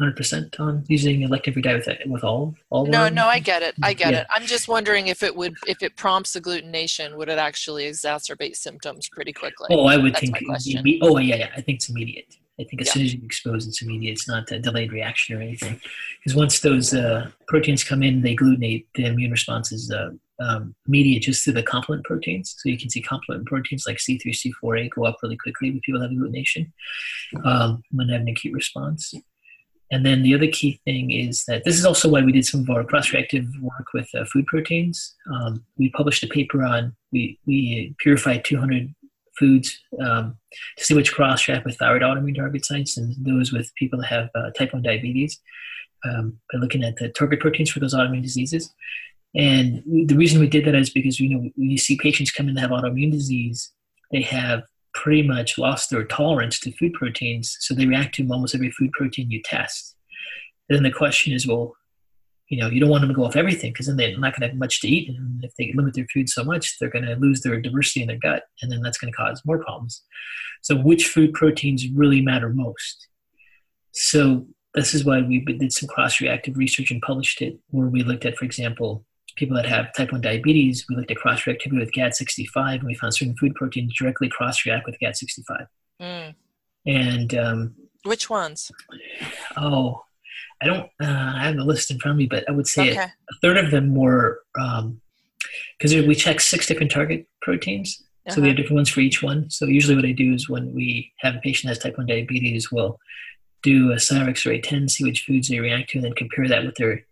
100% on using elective free diet with, with all all No, our- no, I get it. I get Yeah. it. I'm just wondering if it would, if it prompts agglutination, would it actually exacerbate symptoms pretty quickly? Oh, I would That's think. my question. be- oh, yeah, yeah. I think it's immediate. I think as Yeah. soon as you expose, it it's immediate. It's not a delayed reaction or anything. Because once those uh, proteins come in, they glutinate. The immune response is uh, um, immediate just through the complement proteins. So you can see complement proteins like C3, C4A go up really quickly when people have agglutination um, when they have an acute response. And then the other key thing is that this is also why we did some of our cross-reactive work with uh, food proteins. Um, we published a paper on we we purified 200 foods um, to see which cross-react with thyroid autoimmune target sites and those with people that have uh, type 1 diabetes um, by looking at the target proteins for those autoimmune diseases. And the reason we did that is because you know when you see patients come in that have autoimmune disease, they have pretty much lost their tolerance to food proteins, so they react to almost every food protein you test. Then the question is, well, you know, you don't want them to go off everything because then they're not going to have much to eat, and if they limit their food so much, they're going to lose their diversity in their gut, and then that's going to cause more problems. So, which food proteins really matter most? So, this is why we did some cross-reactive research and published it, where we looked at, for example, people that have type 1 diabetes, we looked at cross-reactivity with GAD65, and we found certain food proteins directly cross-react with GAD65. Mm. And um, Which ones? oh, I don't, uh, I have the list in front of me, but I would say Okay. a third of them were because we check six different target proteins. So we have Uh-huh. different ones for each one. So usually what I do is when we have a patient that has type 1 diabetes, we'll do a Cyrex array 10, see which foods they react to, and then compare that with their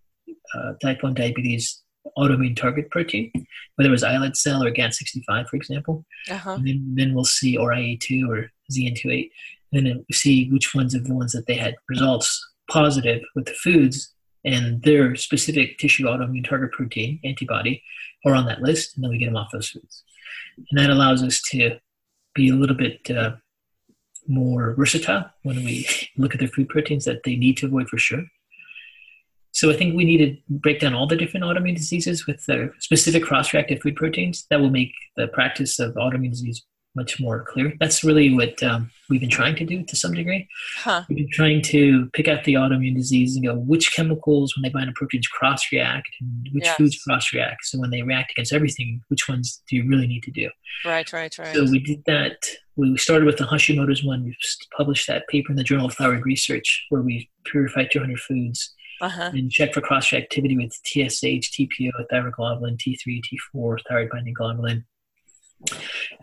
uh, type 1 diabetes autoimmune target protein, whether it was islet cell or GAD65, for example. Uh-huh. And then, then we'll see or IA2 or ZnT8, and then we see which ones of the ones that they had results positive with the foods and their specific tissue autoimmune target protein antibody are on that list, and then we get them off those foods. And that allows us to be a little bit uh, more versatile when we look at the food proteins that they need to avoid for sure. So I think we need to break down all the different autoimmune diseases with the specific cross-reactive food proteins that will make the practice of autoimmune disease much more clear. That's really what um, we've been trying to do to some degree. Huh. We've been trying to pick out the autoimmune disease and go which chemicals, when they bind to proteins, cross react and which yes. foods cross react. So when they react against everything, which ones do you really need to do? Right, right, right. So we did that. We started with the Hashimoto's one. We published that paper in the Journal of Thyroid Research where we purified 200 foods. Uh-huh. and checked for cross reactivity with TSH, TPO, thyroglobulin, T3, T4, thyroid binding globulin,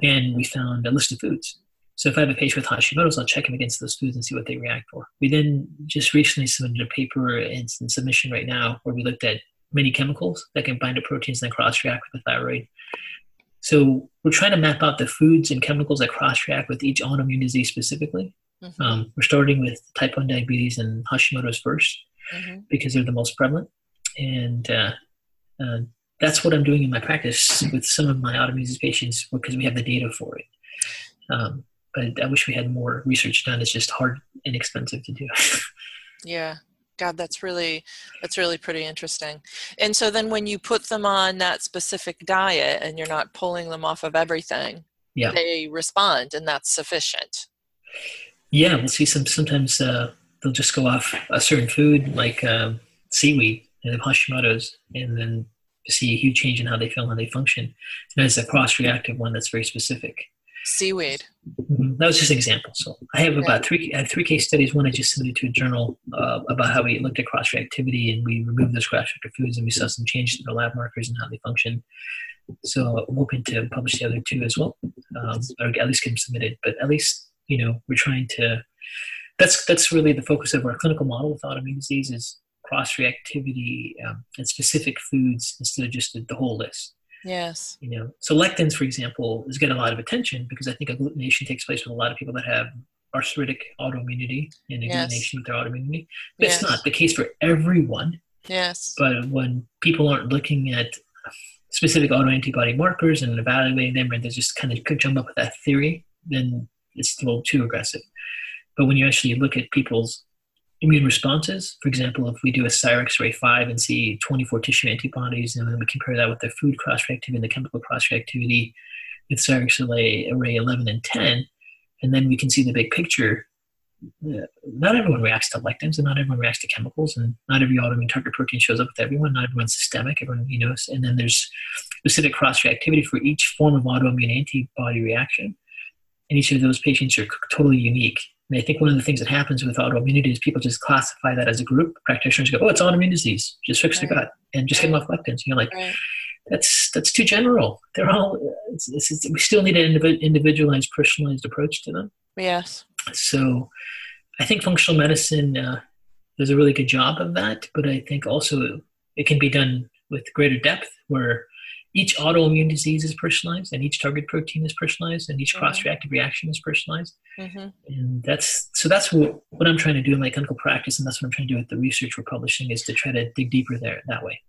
and we found a list of foods. So if I have a patient with Hashimoto's, I'll check them against those foods and see what they react for. We then just recently submitted a paper in, in submission right now where we looked at many chemicals that can bind to proteins and cross-react with the thyroid. So we're trying to map out the foods and chemicals that cross-react with each autoimmune disease specifically. Mm-hmm. Um, we're starting with type 1 diabetes and Hashimoto's 1st mm-hmm. because they're the most prevalent. And uh, uh, that's what I'm doing in my practice with some of my autoimmune patients because we have the data for it. Um, but I wish we had more research done. It's just hard and expensive to do. yeah. God, that's really that's really pretty interesting. And so then when you put them on that specific diet and you're not pulling them off of everything, yeah. they respond and that's sufficient. Yeah, we'll see some sometimes uh, they'll just go off a certain food like um, seaweed and Hashimoto's and then see a huge change in how they feel and how they function. And it's a cross-reactive one that's very specific. Seaweed. Mm-hmm. That was just an example. So I have about three. I have three case studies. One I just submitted to a journal uh, about how we looked at cross-reactivity and we removed those cross-reactive foods and we saw some changes in their lab markers and how they function. So I'm hoping to publish the other two as well, um, or at least get them submitted. But at least you know we're trying to. That's that's really the focus of our clinical model with autoimmune disease is cross reactivity um, and specific foods instead of just the, the, whole list. Yes. You know, so lectins, for example, is getting a lot of attention because I think agglutination takes place with a lot of people that have arthritic autoimmunity and agglutination yes. with their autoimmunity. But yes. it's not the case for everyone. Yes. But when people aren't looking at specific autoantibody markers and evaluating them, and they just kind of jump up with that theory, then it's a little too aggressive. But when you actually look at people's immune responses. For example, if we do a Cyrex array 5 and see 24 tissue antibodies, and then we compare that with the food cross reactivity and the chemical cross reactivity with Cyrex array, array 11 and 10, and then we can see the big picture. Uh, not everyone reacts to lectins, and not everyone reacts to chemicals, and not every autoimmune target protein shows up with everyone. Not everyone's systemic. Everyone, you know, and then there's specific cross reactivity for each form of autoimmune antibody reaction, and each of those patients are totally unique and I think one of the things that happens with autoimmunity is people just classify that as a group. Practitioners go, "Oh, it's autoimmune disease. Just fix right. the gut and just right. get them off lectins." You're like, right. "That's that's too general. They're all. It's, it's, it's, we still need an individualized, personalized approach to them." Yes. So, I think functional medicine uh, does a really good job of that, but I think also it can be done with greater depth, where each autoimmune disease is personalized and each target protein is personalized and each mm-hmm. cross-reactive reaction is personalized mm-hmm. and that's so that's what, what i'm trying to do in my clinical practice and that's what i'm trying to do with the research we're publishing is to try to dig deeper there that way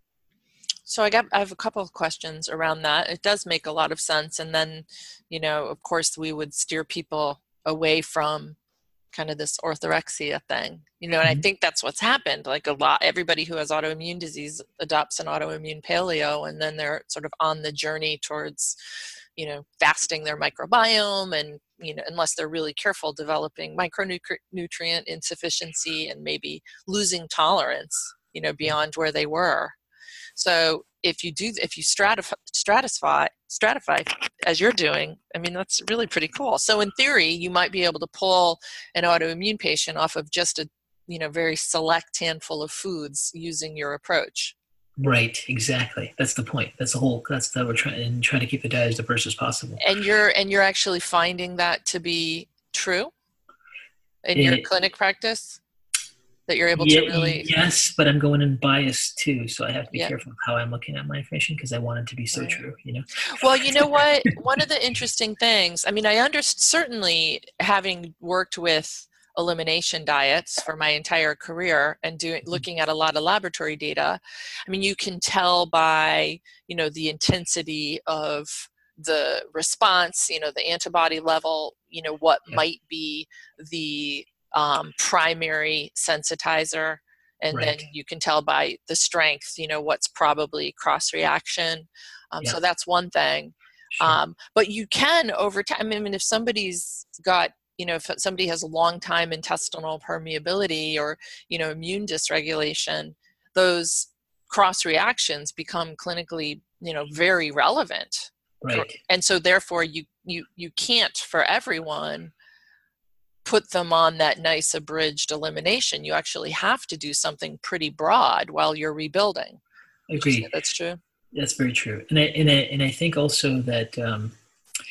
so I got I have a couple of questions around that. It does make a lot of sense, and then, you know, of course, we would steer people away from kind of this orthorexia thing you know and mm-hmm. i think that's what's happened like a lot everybody who has autoimmune disease adopts an autoimmune paleo and then they're sort of on the journey towards you know fasting their microbiome and you know unless they're really careful developing micronutrient insufficiency and maybe losing tolerance you know beyond where they were so if you do if you stratify stratify stratify as you're doing i mean that's really pretty cool. So in theory you might be able to pull an autoimmune patient off of just a you know very select handful of foods using your approach. Right exactly. That's the point. That's the whole that's that we're trying and trying to keep the diet as diverse as possible. And you're and you're actually finding that to be true in it, your clinic practice that you're able yeah, to really yes but i'm going in biased too so i have to be yeah. careful of how i'm looking at my information because i want it to be so right. true you know well you know what one of the interesting things i mean i understand certainly having worked with elimination diets for my entire career and doing Mm-hmm. looking at a lot of laboratory data i mean you can tell by you know the intensity of the response you know the antibody level you know what Yeah. might be the um, primary sensitizer and then you can tell by the strength you know what's probably cross reaction um, Yeah. so that's one thing Sure. um, but you can over time i mean if somebody's got you know if somebody has a long time intestinal permeability or you know immune dysregulation those cross reactions become clinically you know very relevant right. and so therefore you you you can't for everyone put them on that nice abridged elimination you actually have to do something pretty broad while you're rebuilding Agreed. that's true That's very true, and I and I, and I think also that um,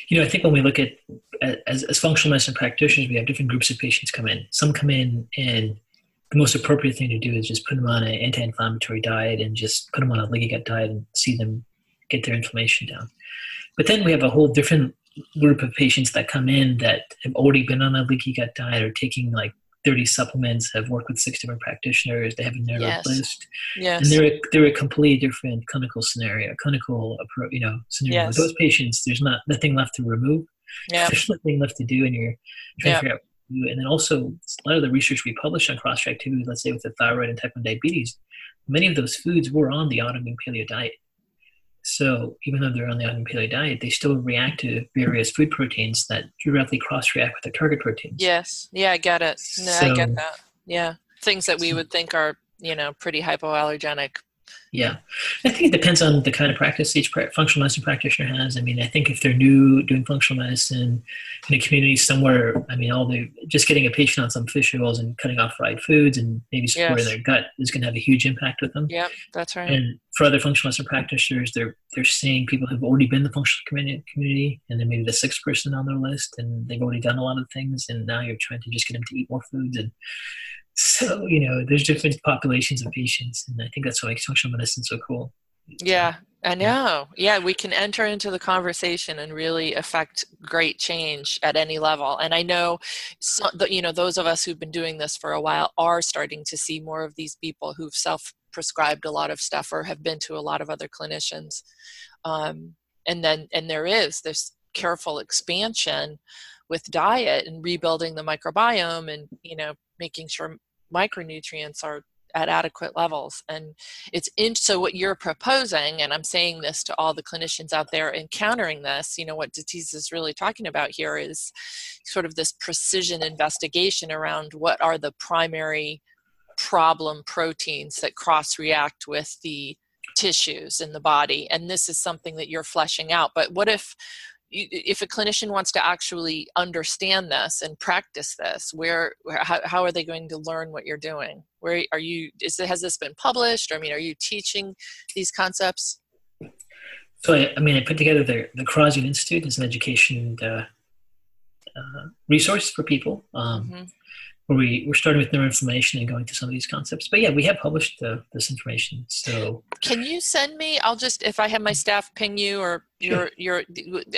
you know I think when we look at as, as functional medicine practitioners, we have different groups of patients come in. Some come in and the most appropriate thing to do is just put them on an anti-inflammatory diet and just put them on a leaky gut diet and see them get their inflammation down. But then we have a whole different group of patients that come in that have already been on a leaky gut diet or taking like 30 supplements, have worked with six different practitioners, they have a narrow Yes. list yes and they're a, they're a completely different clinical scenario, clinical approach. You know, scenario. With Yes. those patients, there's not nothing left to remove. yeah There's nothing left to do, and you're trying Yeah. to figure out. what. And then also, a lot of the research we publish on cross reactivity, let's say with the thyroid and type 1 diabetes, many of those foods were on the autoimmune paleo diet. So even though they're on the autoimmune paleo diet, they still react to various food proteins that directly cross react with their target proteins. Yes. Yeah, I get it. No, I get that. Yeah. Things that we would think are, you know, pretty hypoallergenic. Yeah, I think it depends on the kind of practice each pra- functional medicine practitioner has. I mean, I think if they're new doing functional medicine in a community somewhere, I mean, all the just getting a patient on some fish oils and cutting off fried foods and maybe supporting Yes. their gut is going to have a huge impact with them. Yep, that's right. And for other functional medicine practitioners, they're they're seeing people who've already been in the functional community, community, and then maybe the sixth person on their list, and they've already done a lot of things, and now you're trying to just get them to eat more foods, and so you know, there's different populations of patients, and I think that's why functional medicine so cool. Yeah, I know. Yeah, we can enter into the conversation and really affect great change at any level. And I know, so, you know, those of us who've been doing this for a while are starting to see more of these people who've self-prescribed a lot of stuff or have been to a lot of other clinicians. Um, and then, and there is this careful expansion with diet and rebuilding the microbiome and you know making sure micronutrients are at adequate levels. And it's in so what you're proposing and i'm saying this to all the clinicians out there encountering this you know what Datis is really talking about here is sort of this precision investigation around what are the primary problem proteins that cross react with the tissues in the body. And this is something that you're fleshing out. But what if if a clinician wants to actually understand this and practice this where, how, how are they going to learn what you're doing? Where are you is it, has this been published? Or i mean are you teaching these concepts? So I, I mean, I put together the the Kharrazian Institute as an education uh, uh, resource for people, um, Mhm. Where we we're starting with neuroinflammation and going to some of these concepts. But yeah, we have published uh, this information. So can you send me i'll just if i have my staff ping you or your your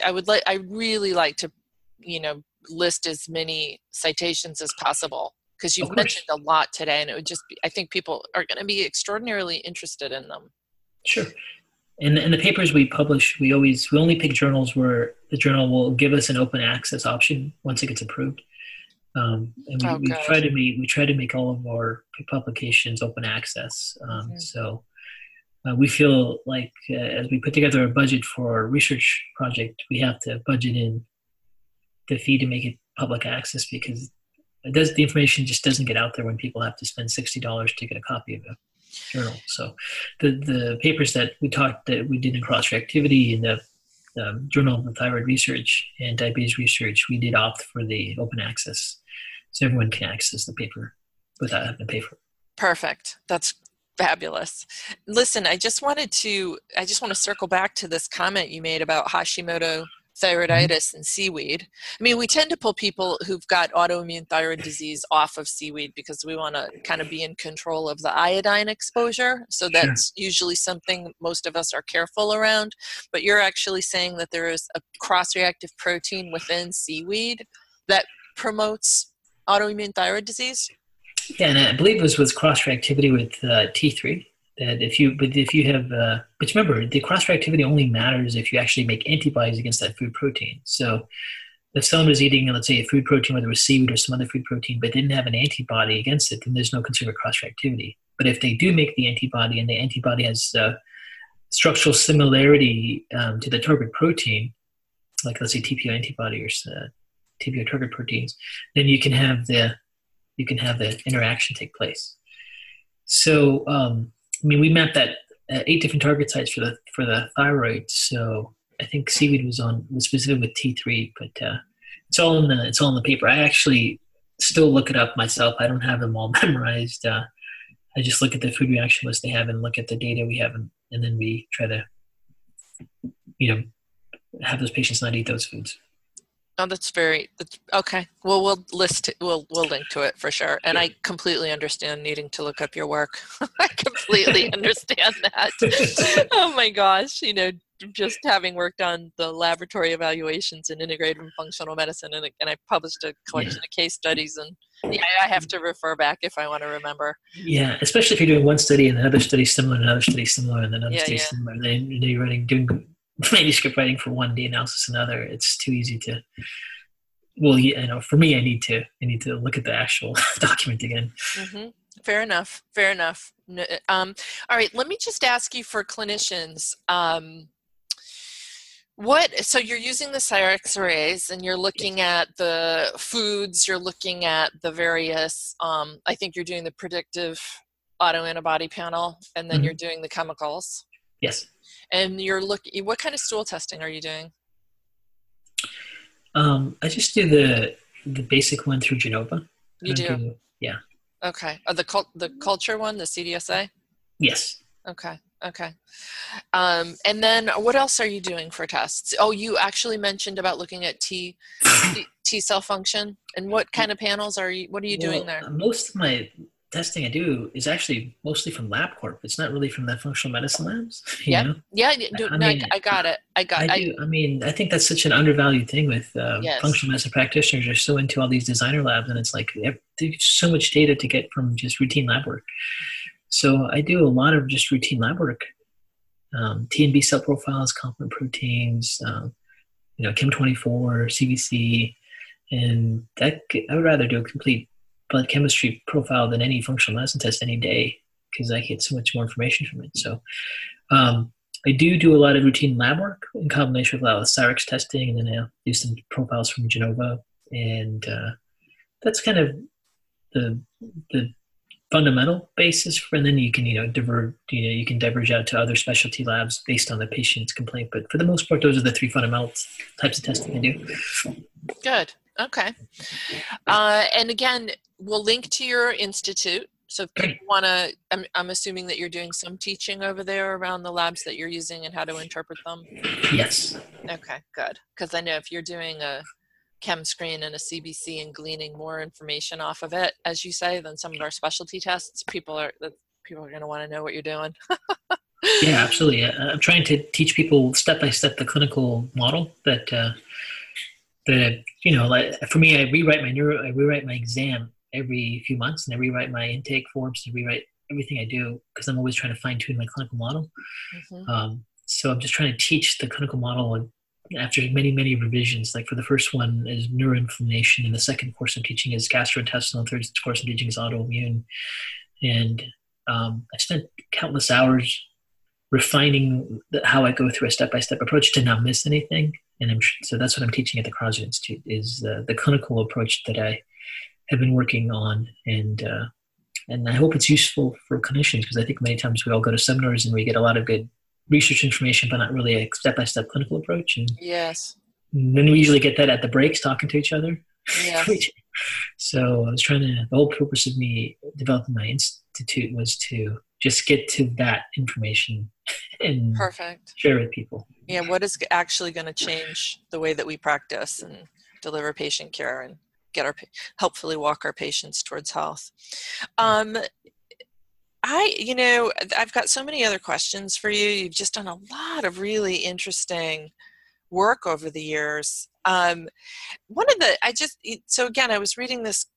i would like i really like to you know list as many citations as possible because you've mentioned a lot today and it would just be i think people are going to be extraordinarily interested in them sure. And and the papers we publish, we always we only pick journals where the journal will give us an open access option once it gets approved. Um, and we, Oh, we try to make we try to make all of our publications open access. Um, Mhm. So uh, we feel like uh, as we put together a budget for our research project, we have to budget in the fee to make it public access because it does the information just doesn't get out there when people have to spend sixty dollars to get a copy of a journal. So the the papers that we talked that we did in cross reactivity in the um, Journal of Thyroid Research and Diabetes Research, we did opt for the open access, so everyone can access the paper without having to pay for it. Perfect. That's fabulous. Listen, I just wanted to I just want to circle back to this comment you made about Hashimoto thyroiditis and seaweed. I mean, we tend to pull people who've got autoimmune thyroid disease off of seaweed because we want to kind of be in control of the iodine exposure. So Sure. that's usually something most of us are careful around. But you're actually saying that there is a cross reactive protein within seaweed that promotes autoimmune thyroid disease? Yeah, and I believe it was with cross reactivity with uh, T3. That if you, but if you have, uh, but remember, the cross reactivity only matters if you actually make antibodies against that food protein. So, if someone was eating, let's say, a food protein, whether it was seaweed or some other food protein, but didn't have an antibody against it, then there's no concern with cross reactivity. But if they do make the antibody and the antibody has uh, structural similarity um, to the target protein, like let's say TPO antibody or TPO target proteins, then you can have the you can have the interaction take place. So, um, I mean, we mapped that uh, eight different target sites for the for the thyroid. So I think seaweed was on was specific with T3, but uh, it's all in the it's all in the paper. I actually still look it up myself. I don't have them all memorized. Uh, I just look at the food reaction list they have and look at the data we have, and, and then we try to, you know, have those patients not eat those foods. Oh, that's very that's, okay. Well, we'll list it. We'll we'll link to it for sure. And I completely understand needing to look up your work. I completely understand that. oh my gosh, you know, just having worked on the laboratory evaluations in integrative and functional medicine, and, and I published a collection of case studies, and yeah, I have to refer back if I want to remember. Yeah, especially if you're doing one study and another study similar, and another study similar, and another yeah, study yeah. similar. Then you're writing doing manuscript writing for one, day analysis another. It's too easy to. Well, you know, for me, I need to I need to look at the actual document again. Mm-hmm. Fair enough. Fair enough. Um, all right, let me just ask you for clinicians. Um, what so you're using the CYREX arrays and you're looking at the foods, you're looking at the various. Um, I think you're doing the predictive autoantibody panel, and then mm-hmm. you're doing the chemicals. Yes. And you're looking. What kind of stool testing are you doing? Um, I just do the the basic one through Genova. You do? do? Yeah. Okay. Uh, the cult the culture one, the CDSA. Yes. Okay. Okay. Um, and then what else are you doing for tests? Oh, you actually mentioned about looking at T T, T cell function. And what kind of panels are you? What are you well, doing there? Most of my testing I do is actually mostly from LabCorp. It's not really from the functional medicine labs. Yeah, yeah. Do, I, no, mean, I, got it. I got. I, do, I, mean, I think that's such an undervalued thing with uh, yes. functional medicine practitioners. are so into all these designer labs, and it's like there's so much data to get from just routine lab work. So I do a lot of just routine lab work, um, T and B cell profiles, complement proteins, um, you know, Chem24, CBC, and that I would rather do a complete blood chemistry profile than any functional medicine test any day because I get so much more information from it. So um, I do do a lot of routine lab work in combination with a lot of CYREX testing, and then I do some profiles from Genova, and uh, that's kind of the the fundamental basis and then you can you know diverge you know you can diverge out to other specialty labs based on the patient's complaint but for the most part those are the three fundamental types of testing i do good okay. Uh, and again we'll link to your institute. So if you want to I'm, I'm assuming that you're doing some teaching over there around the labs that you're using and how to interpret them? Yes. Okay good. Because i know if you're doing a chem screen and a CBC and gleaning more information off of it, as you say, than some of our specialty tests, people are people are going to want to know what you're doing. yeah, absolutely. I'm trying to teach people step by step the clinical model that uh, that you know. Like for me, I rewrite my neuro, I rewrite my exam every few months, and I rewrite my intake forms and rewrite everything I do because I'm always trying to fine tune my clinical model. Mm-hmm. Um, so I'm just trying to teach the clinical model and after many, many revisions. Like for the first one is neuroinflammation, and the second course I'm teaching is gastrointestinal, the third course I'm teaching is autoimmune. And um, I spent countless hours refining the, how I go through a step-by-step approach to not miss anything. And I'm, so that's what I'm teaching at the Kharrazian Institute is the, the clinical approach that I have been working on. And, uh, and I hope it's useful for clinicians because I think many times we all go to seminars and we get a lot of good research information, but not really a step-by-step clinical approach. And yes. then we usually get that at the breaks, talking to each other. Yes. so I was trying to. The whole purpose of me developing my institute was to just get to that information and perfect share with people. Yeah, what is actually going to change the way that we practice and deliver patient care and get our hopefully walk our patients towards health. Um, I, you know, I've got so many other questions for you. You've just done a lot of really interesting work over the years. Um, one of the, I just, so again, I was reading this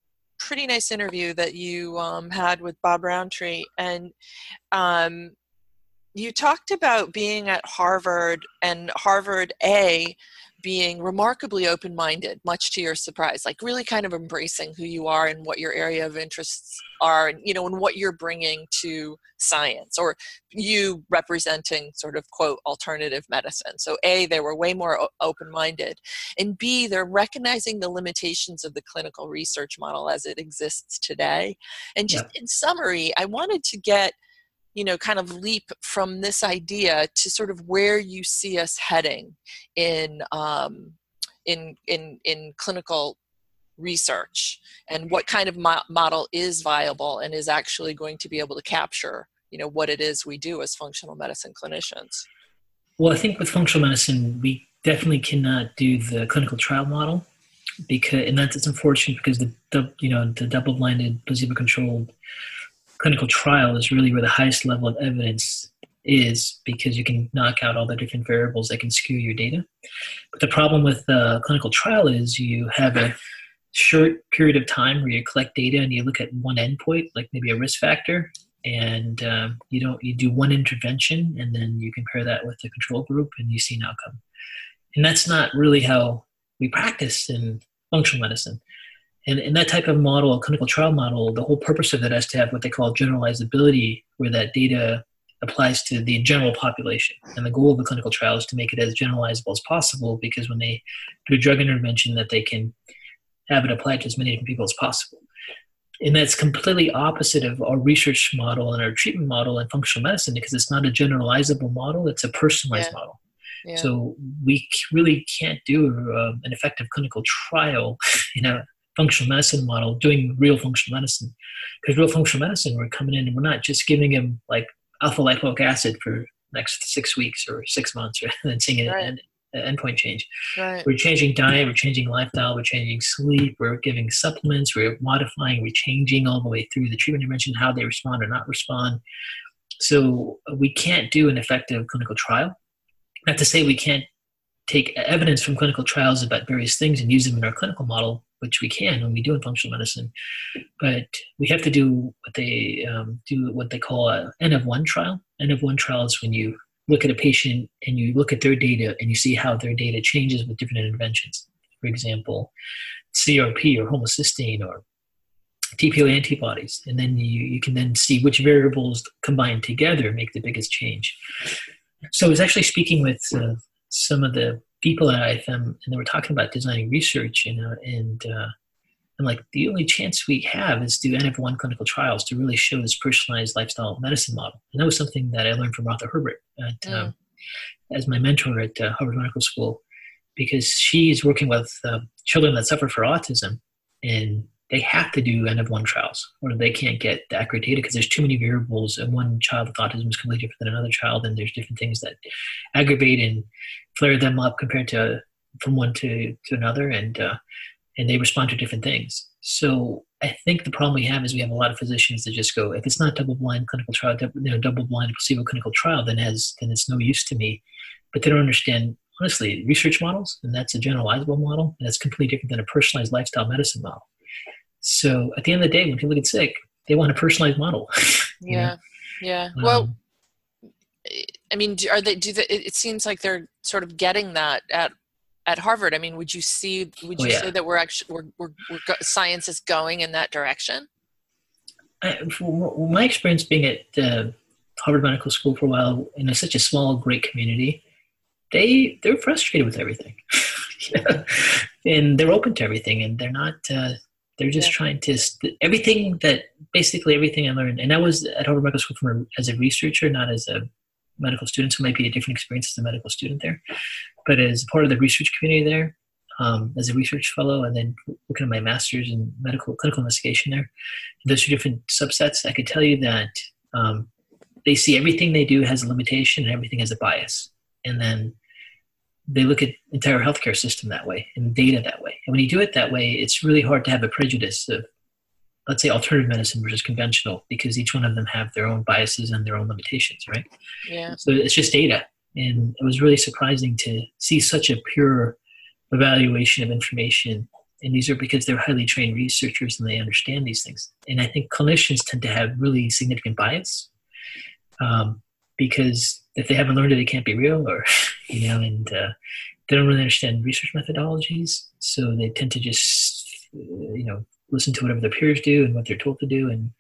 pretty nice interview that you um, had with Bob Rountree, and um, you talked about being at Harvard and Harvard A being remarkably open minded, much to your surprise, like really kind of embracing who you are and what your area of interests are, and you know, and what you're bringing to science, or you representing sort of quote alternative medicine. So, A, they were way more open minded, and B, they're recognizing the limitations of the clinical research model as it exists today. And just yeah. in summary, I wanted to get you know kind of leap from this idea to sort of where you see us heading in um, in in in clinical research and what kind of mo- model is viable and is actually going to be able to capture you know what it is we do as functional medicine clinicians. Well i think with functional medicine we definitely cannot do the clinical trial model because and that's it's unfortunate because the, the you know the double-blinded placebo-controlled clinical trial is really where the highest level of evidence is because you can knock out all the different variables that can skew your data. But the problem with the clinical trial is you have a short period of time where you collect data and you look at one endpoint, like maybe a risk factor, and um, you don't you do one intervention and then you compare that with the control group and you see an outcome. And that's not really how we practice in functional medicine. And in that type of model, a clinical trial model, the whole purpose of it is to have what they call generalizability, where that data applies to the general population. And the goal of the clinical trial is to make it as generalizable as possible because when they do a drug intervention, that they can have it applied to as many different people as possible. And that's completely opposite of our research model and our treatment model in functional medicine because it's not a generalizable model, it's a personalized yeah. model. Yeah. So we really can't do uh, an effective clinical trial in a functional medicine model doing real functional medicine. Because real functional medicine, we're coming in and we're not just giving him like alpha lipoic acid for next six weeks or six months and then seeing an, right. an endpoint change. Right. We're changing diet, we're changing lifestyle, we're changing sleep, we're giving supplements, we're modifying, we're changing all the way through the treatment intervention, how they respond or not respond. So we can't do an effective clinical trial. Not to say we can't take evidence from clinical trials about various things and use them in our clinical model, which we can when we do in functional medicine. But we have to do what they um, do, what they call a N N of one trial. N of one trial is when you look at a patient and you look at their data and you see how their data changes with different interventions. For example, CRP or homocysteine or TPO antibodies, and then you, you can then see which variables combined together make the biggest change. So I was actually speaking with uh, some of the people at IFM, and they were talking about designing research, you know, and uh, and like the only chance we have is to N of one clinical trials to really show this personalized lifestyle medicine model. And that was something that I learned from Martha Herbert at, mm. um, as my mentor at uh, Harvard Medical School, because she's working with uh, children that suffer from autism, and they have to do N of one trials or they can't get the accurate data because there's too many variables and one child with autism is completely different than another child and there's different things that aggravate and flare them up compared to from one to, to another and uh, and they respond to different things. So i think the problem we have is we have a lot of physicians that just go if it's not double blind clinical trial you know, double blind placebo clinical trial then has then it's no use to me. But they don't understand honestly research models and that's a generalizable model and it's completely different than a personalized lifestyle medicine model so at the end of the day, when people get sick, they want a personalized model. yeah, yeah. Um, well, I mean, are they? Do they, it seems like they're sort of getting that at at Harvard. I mean, would you see? Would oh, you oh, yeah. say that we're actually we're, we're, we're go, science is going in that direction? I, my experience being at uh, Harvard Medical School for a while in a, such a small, great community, they they're frustrated with everything, and they're open to everything, and they're not. Uh, they're just yeah. trying to everything that basically everything I learned, and I was at Harvard Medical School from a, as a researcher, not as a medical student. So it might be a different experience as a medical student there, but as part of the research community there, um, as a research fellow, and then looking at my master's in medical clinical investigation there, those two different subsets, I could tell you that um, they see everything they do has a limitation and everything has a bias, and then they look at entire healthcare system that way and data that way. And when you do it that way, it's really hard to have a prejudice of, let's say, alternative medicine versus conventional, because each one of them have their own biases and their own limitations, right? Yeah. So it's just data, and it was really surprising to see such a pure evaluation of information and these are because they're highly trained researchers and they understand these things. And I think clinicians tend to have really significant bias um, because if they haven't learned it, it can't be real, or you know, and uh, they don't really understand research methodologies, so they tend to just you know listen to whatever their peers do and what they're told to do, and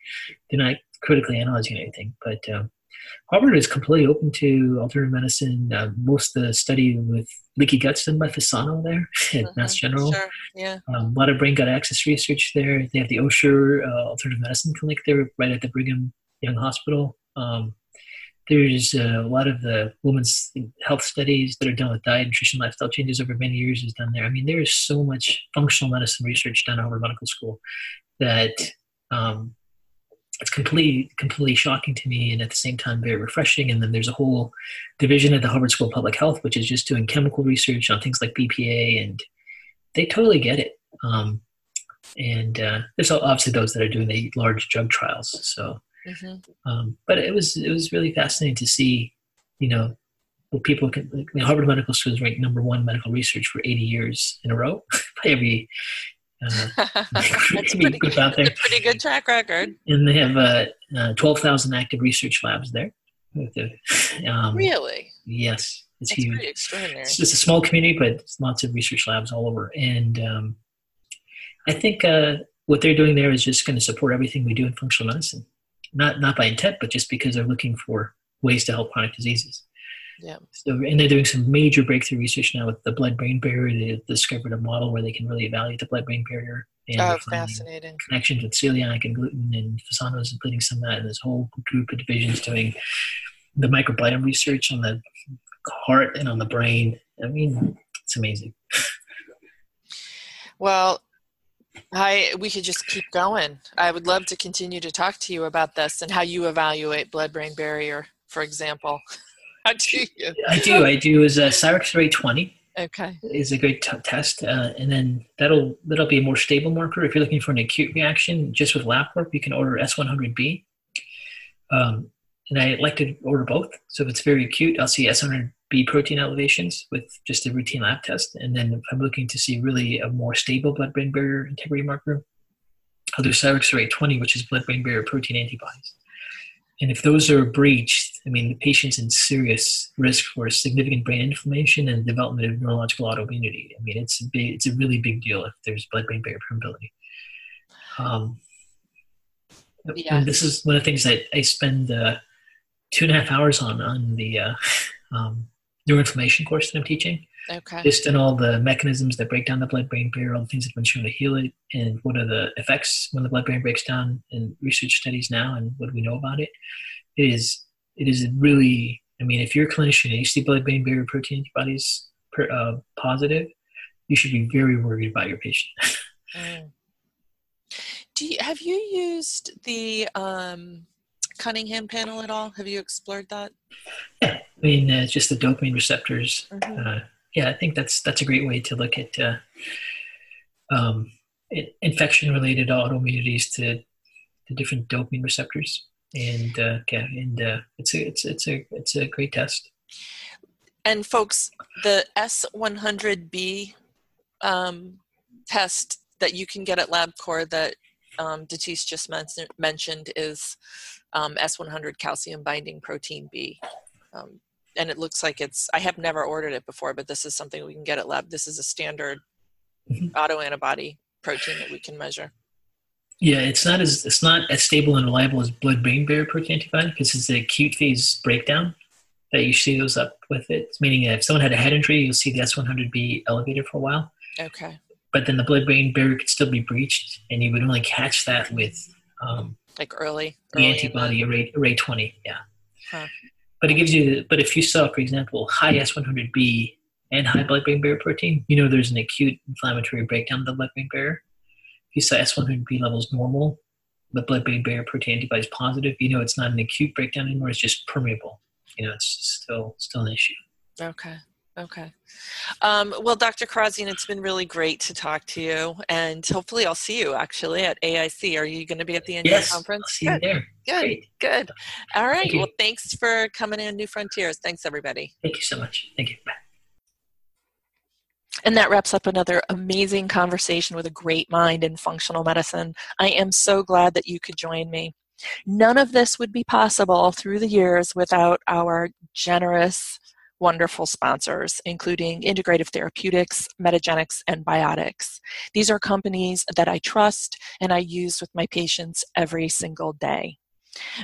they're not critically analyzing anything. But um, Harvard is completely open to alternative medicine. Uh, most of the study with leaky guts done by Fasano there at mm-hmm. Mass General. Sure. Yeah. Um, a lot of brain gut axis research there. They have the Osher uh, Alternative Medicine Clinic there, right at the Brigham Young Hospital. Um, there's a lot of the women's health studies that are done with diet, nutrition, lifestyle changes over many years is done there. I mean, there is so much functional medicine research done at Harvard Medical School that um, it's completely completely shocking to me and at the same time very refreshing. And then there's a whole division at the harvard school of public health which is just doing chemical research on things like bpa and they totally get it. Um, and uh, there's obviously those that are doing the large drug trials. So mm-hmm. um, but it was it was really fascinating to see you know people can like, harvard medical school is ranked number one medical research for 80 years in a row by every uh, That's pretty, good out there. pretty good track record. And they have uh, uh, 12,000 active research labs there. Um, really? Yes. It's That's huge. extraordinary. It's just a small community, but lots of research labs all over. And um, I think uh, what they're doing there is just going to support everything we do in functional medicine. Not not by intent, but just because they're looking for ways to help chronic diseases. Yeah. So, and they're doing some major breakthrough research now with the blood-brain barrier. They discovered a model where they can really evaluate the blood-brain barrier. And oh, fascinating. Connections with celiac and gluten, and Fasano is including some of that. And this whole group of divisions doing the microbiome research on the heart and on the brain. I mean, it's amazing. Well, I we could just keep going. I would love to continue to talk to you about this and how you evaluate blood-brain barrier, for example. How do you? I do. I do is a Cyrex Array 20. Okay. Is a great t- test, uh, and then that'll that'll be a more stable marker. If you're looking for an acute reaction, just with LabCorp, you can order S100B. Um, and I like to order both. So if it's very acute, I'll see S100B protein elevations with just a routine lab test. And then if I'm looking to see really a more stable blood-brain barrier integrity marker, I'll do Cyrex Array 20, which is blood-brain barrier protein antibodies. And if those are breached, I mean, the patient's in serious risk for significant brain inflammation and development of neurological autoimmunity. I mean, it's a big, it's a really big deal if there's blood-brain barrier permeability. Um, yeah. And this is one of the things that I spend uh, two and a half hours on on the uh, um, neuroinflammation course that I'm teaching. Okay. Just in all the mechanisms that break down the blood-brain barrier, all the things that have been shown to heal it, and what are the effects when the blood-brain breaks down in research studies now, and what do we know about it? It is it is really. I mean, if you're a clinician and you see blood-brain barrier protein antibodies per, uh, positive, you should be very worried about your patient. mm. Do you, have you used the um, Cunningham panel at all? Have you explored that? Yeah, I mean, uh, just the dopamine receptors. Mm-hmm. Uh, yeah, I think that's that's a great way to look at uh, um, infection-related autoimmunities to the different dopamine receptors, and uh, yeah, and uh, it's a it's it's a it's a great test. And folks, the S100B um, test that you can get at LabCorp that um, Datis just men- mentioned is um, S100 calcium binding protein B. Um, and it looks like it's i have never ordered it before but this is something we can get at lab. This is a standard mm-hmm. autoantibody protein that we can measure. Yeah it's not as it's not as stable and reliable as blood brain barrier protein antibody because it's an acute phase breakdown that you see those up with it. Meaning if someone had a head injury you'll see the S100B elevated for a while. Okay but then the blood brain barrier could still be breached and you would only catch that with um, like early, the early antibody array, array 20 yeah huh but it gives you, but if you saw, for example, high S100B and high blood-brain barrier protein, you know there's an acute inflammatory breakdown of the blood-brain barrier. If you saw S100B levels normal, but blood-brain barrier protein antibody is positive, you know it's not an acute breakdown anymore. It's just permeable. You know, it's still still an issue. Okay. Okay. Um, well, Dr. Kharrazian, it's been really great to talk to you, and hopefully, I'll see you actually at AIC. Are you going to be at the annual yes, conference? Good. you there. Good. Great. Good. All right. Thank well, thanks for coming in, New Frontiers. Thanks, everybody. Thank you so much. Thank you. Bye. And that wraps up another amazing conversation with a great mind in functional medicine. I am so glad that you could join me. None of this would be possible through the years without our generous, wonderful sponsors, including Integrative Therapeutics, Metagenics, and Biotics. These are companies that I trust and I use with my patients every single day.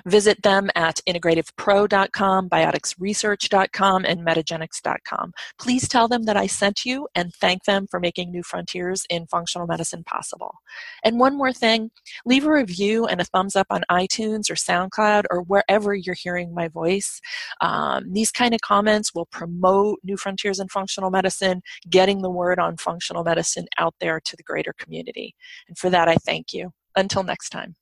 Visit them at integrativepro.com, bioticsresearch.com, and metagenics.com. Please tell them that I sent you and thank them for making new frontiers in functional medicine possible. And one more thing leave a review and a thumbs up on iTunes or SoundCloud or wherever you're hearing my voice. Um, these kind of comments will promote new frontiers in functional medicine, getting the word on functional medicine out there to the greater community. And for that, I thank you. Until next time.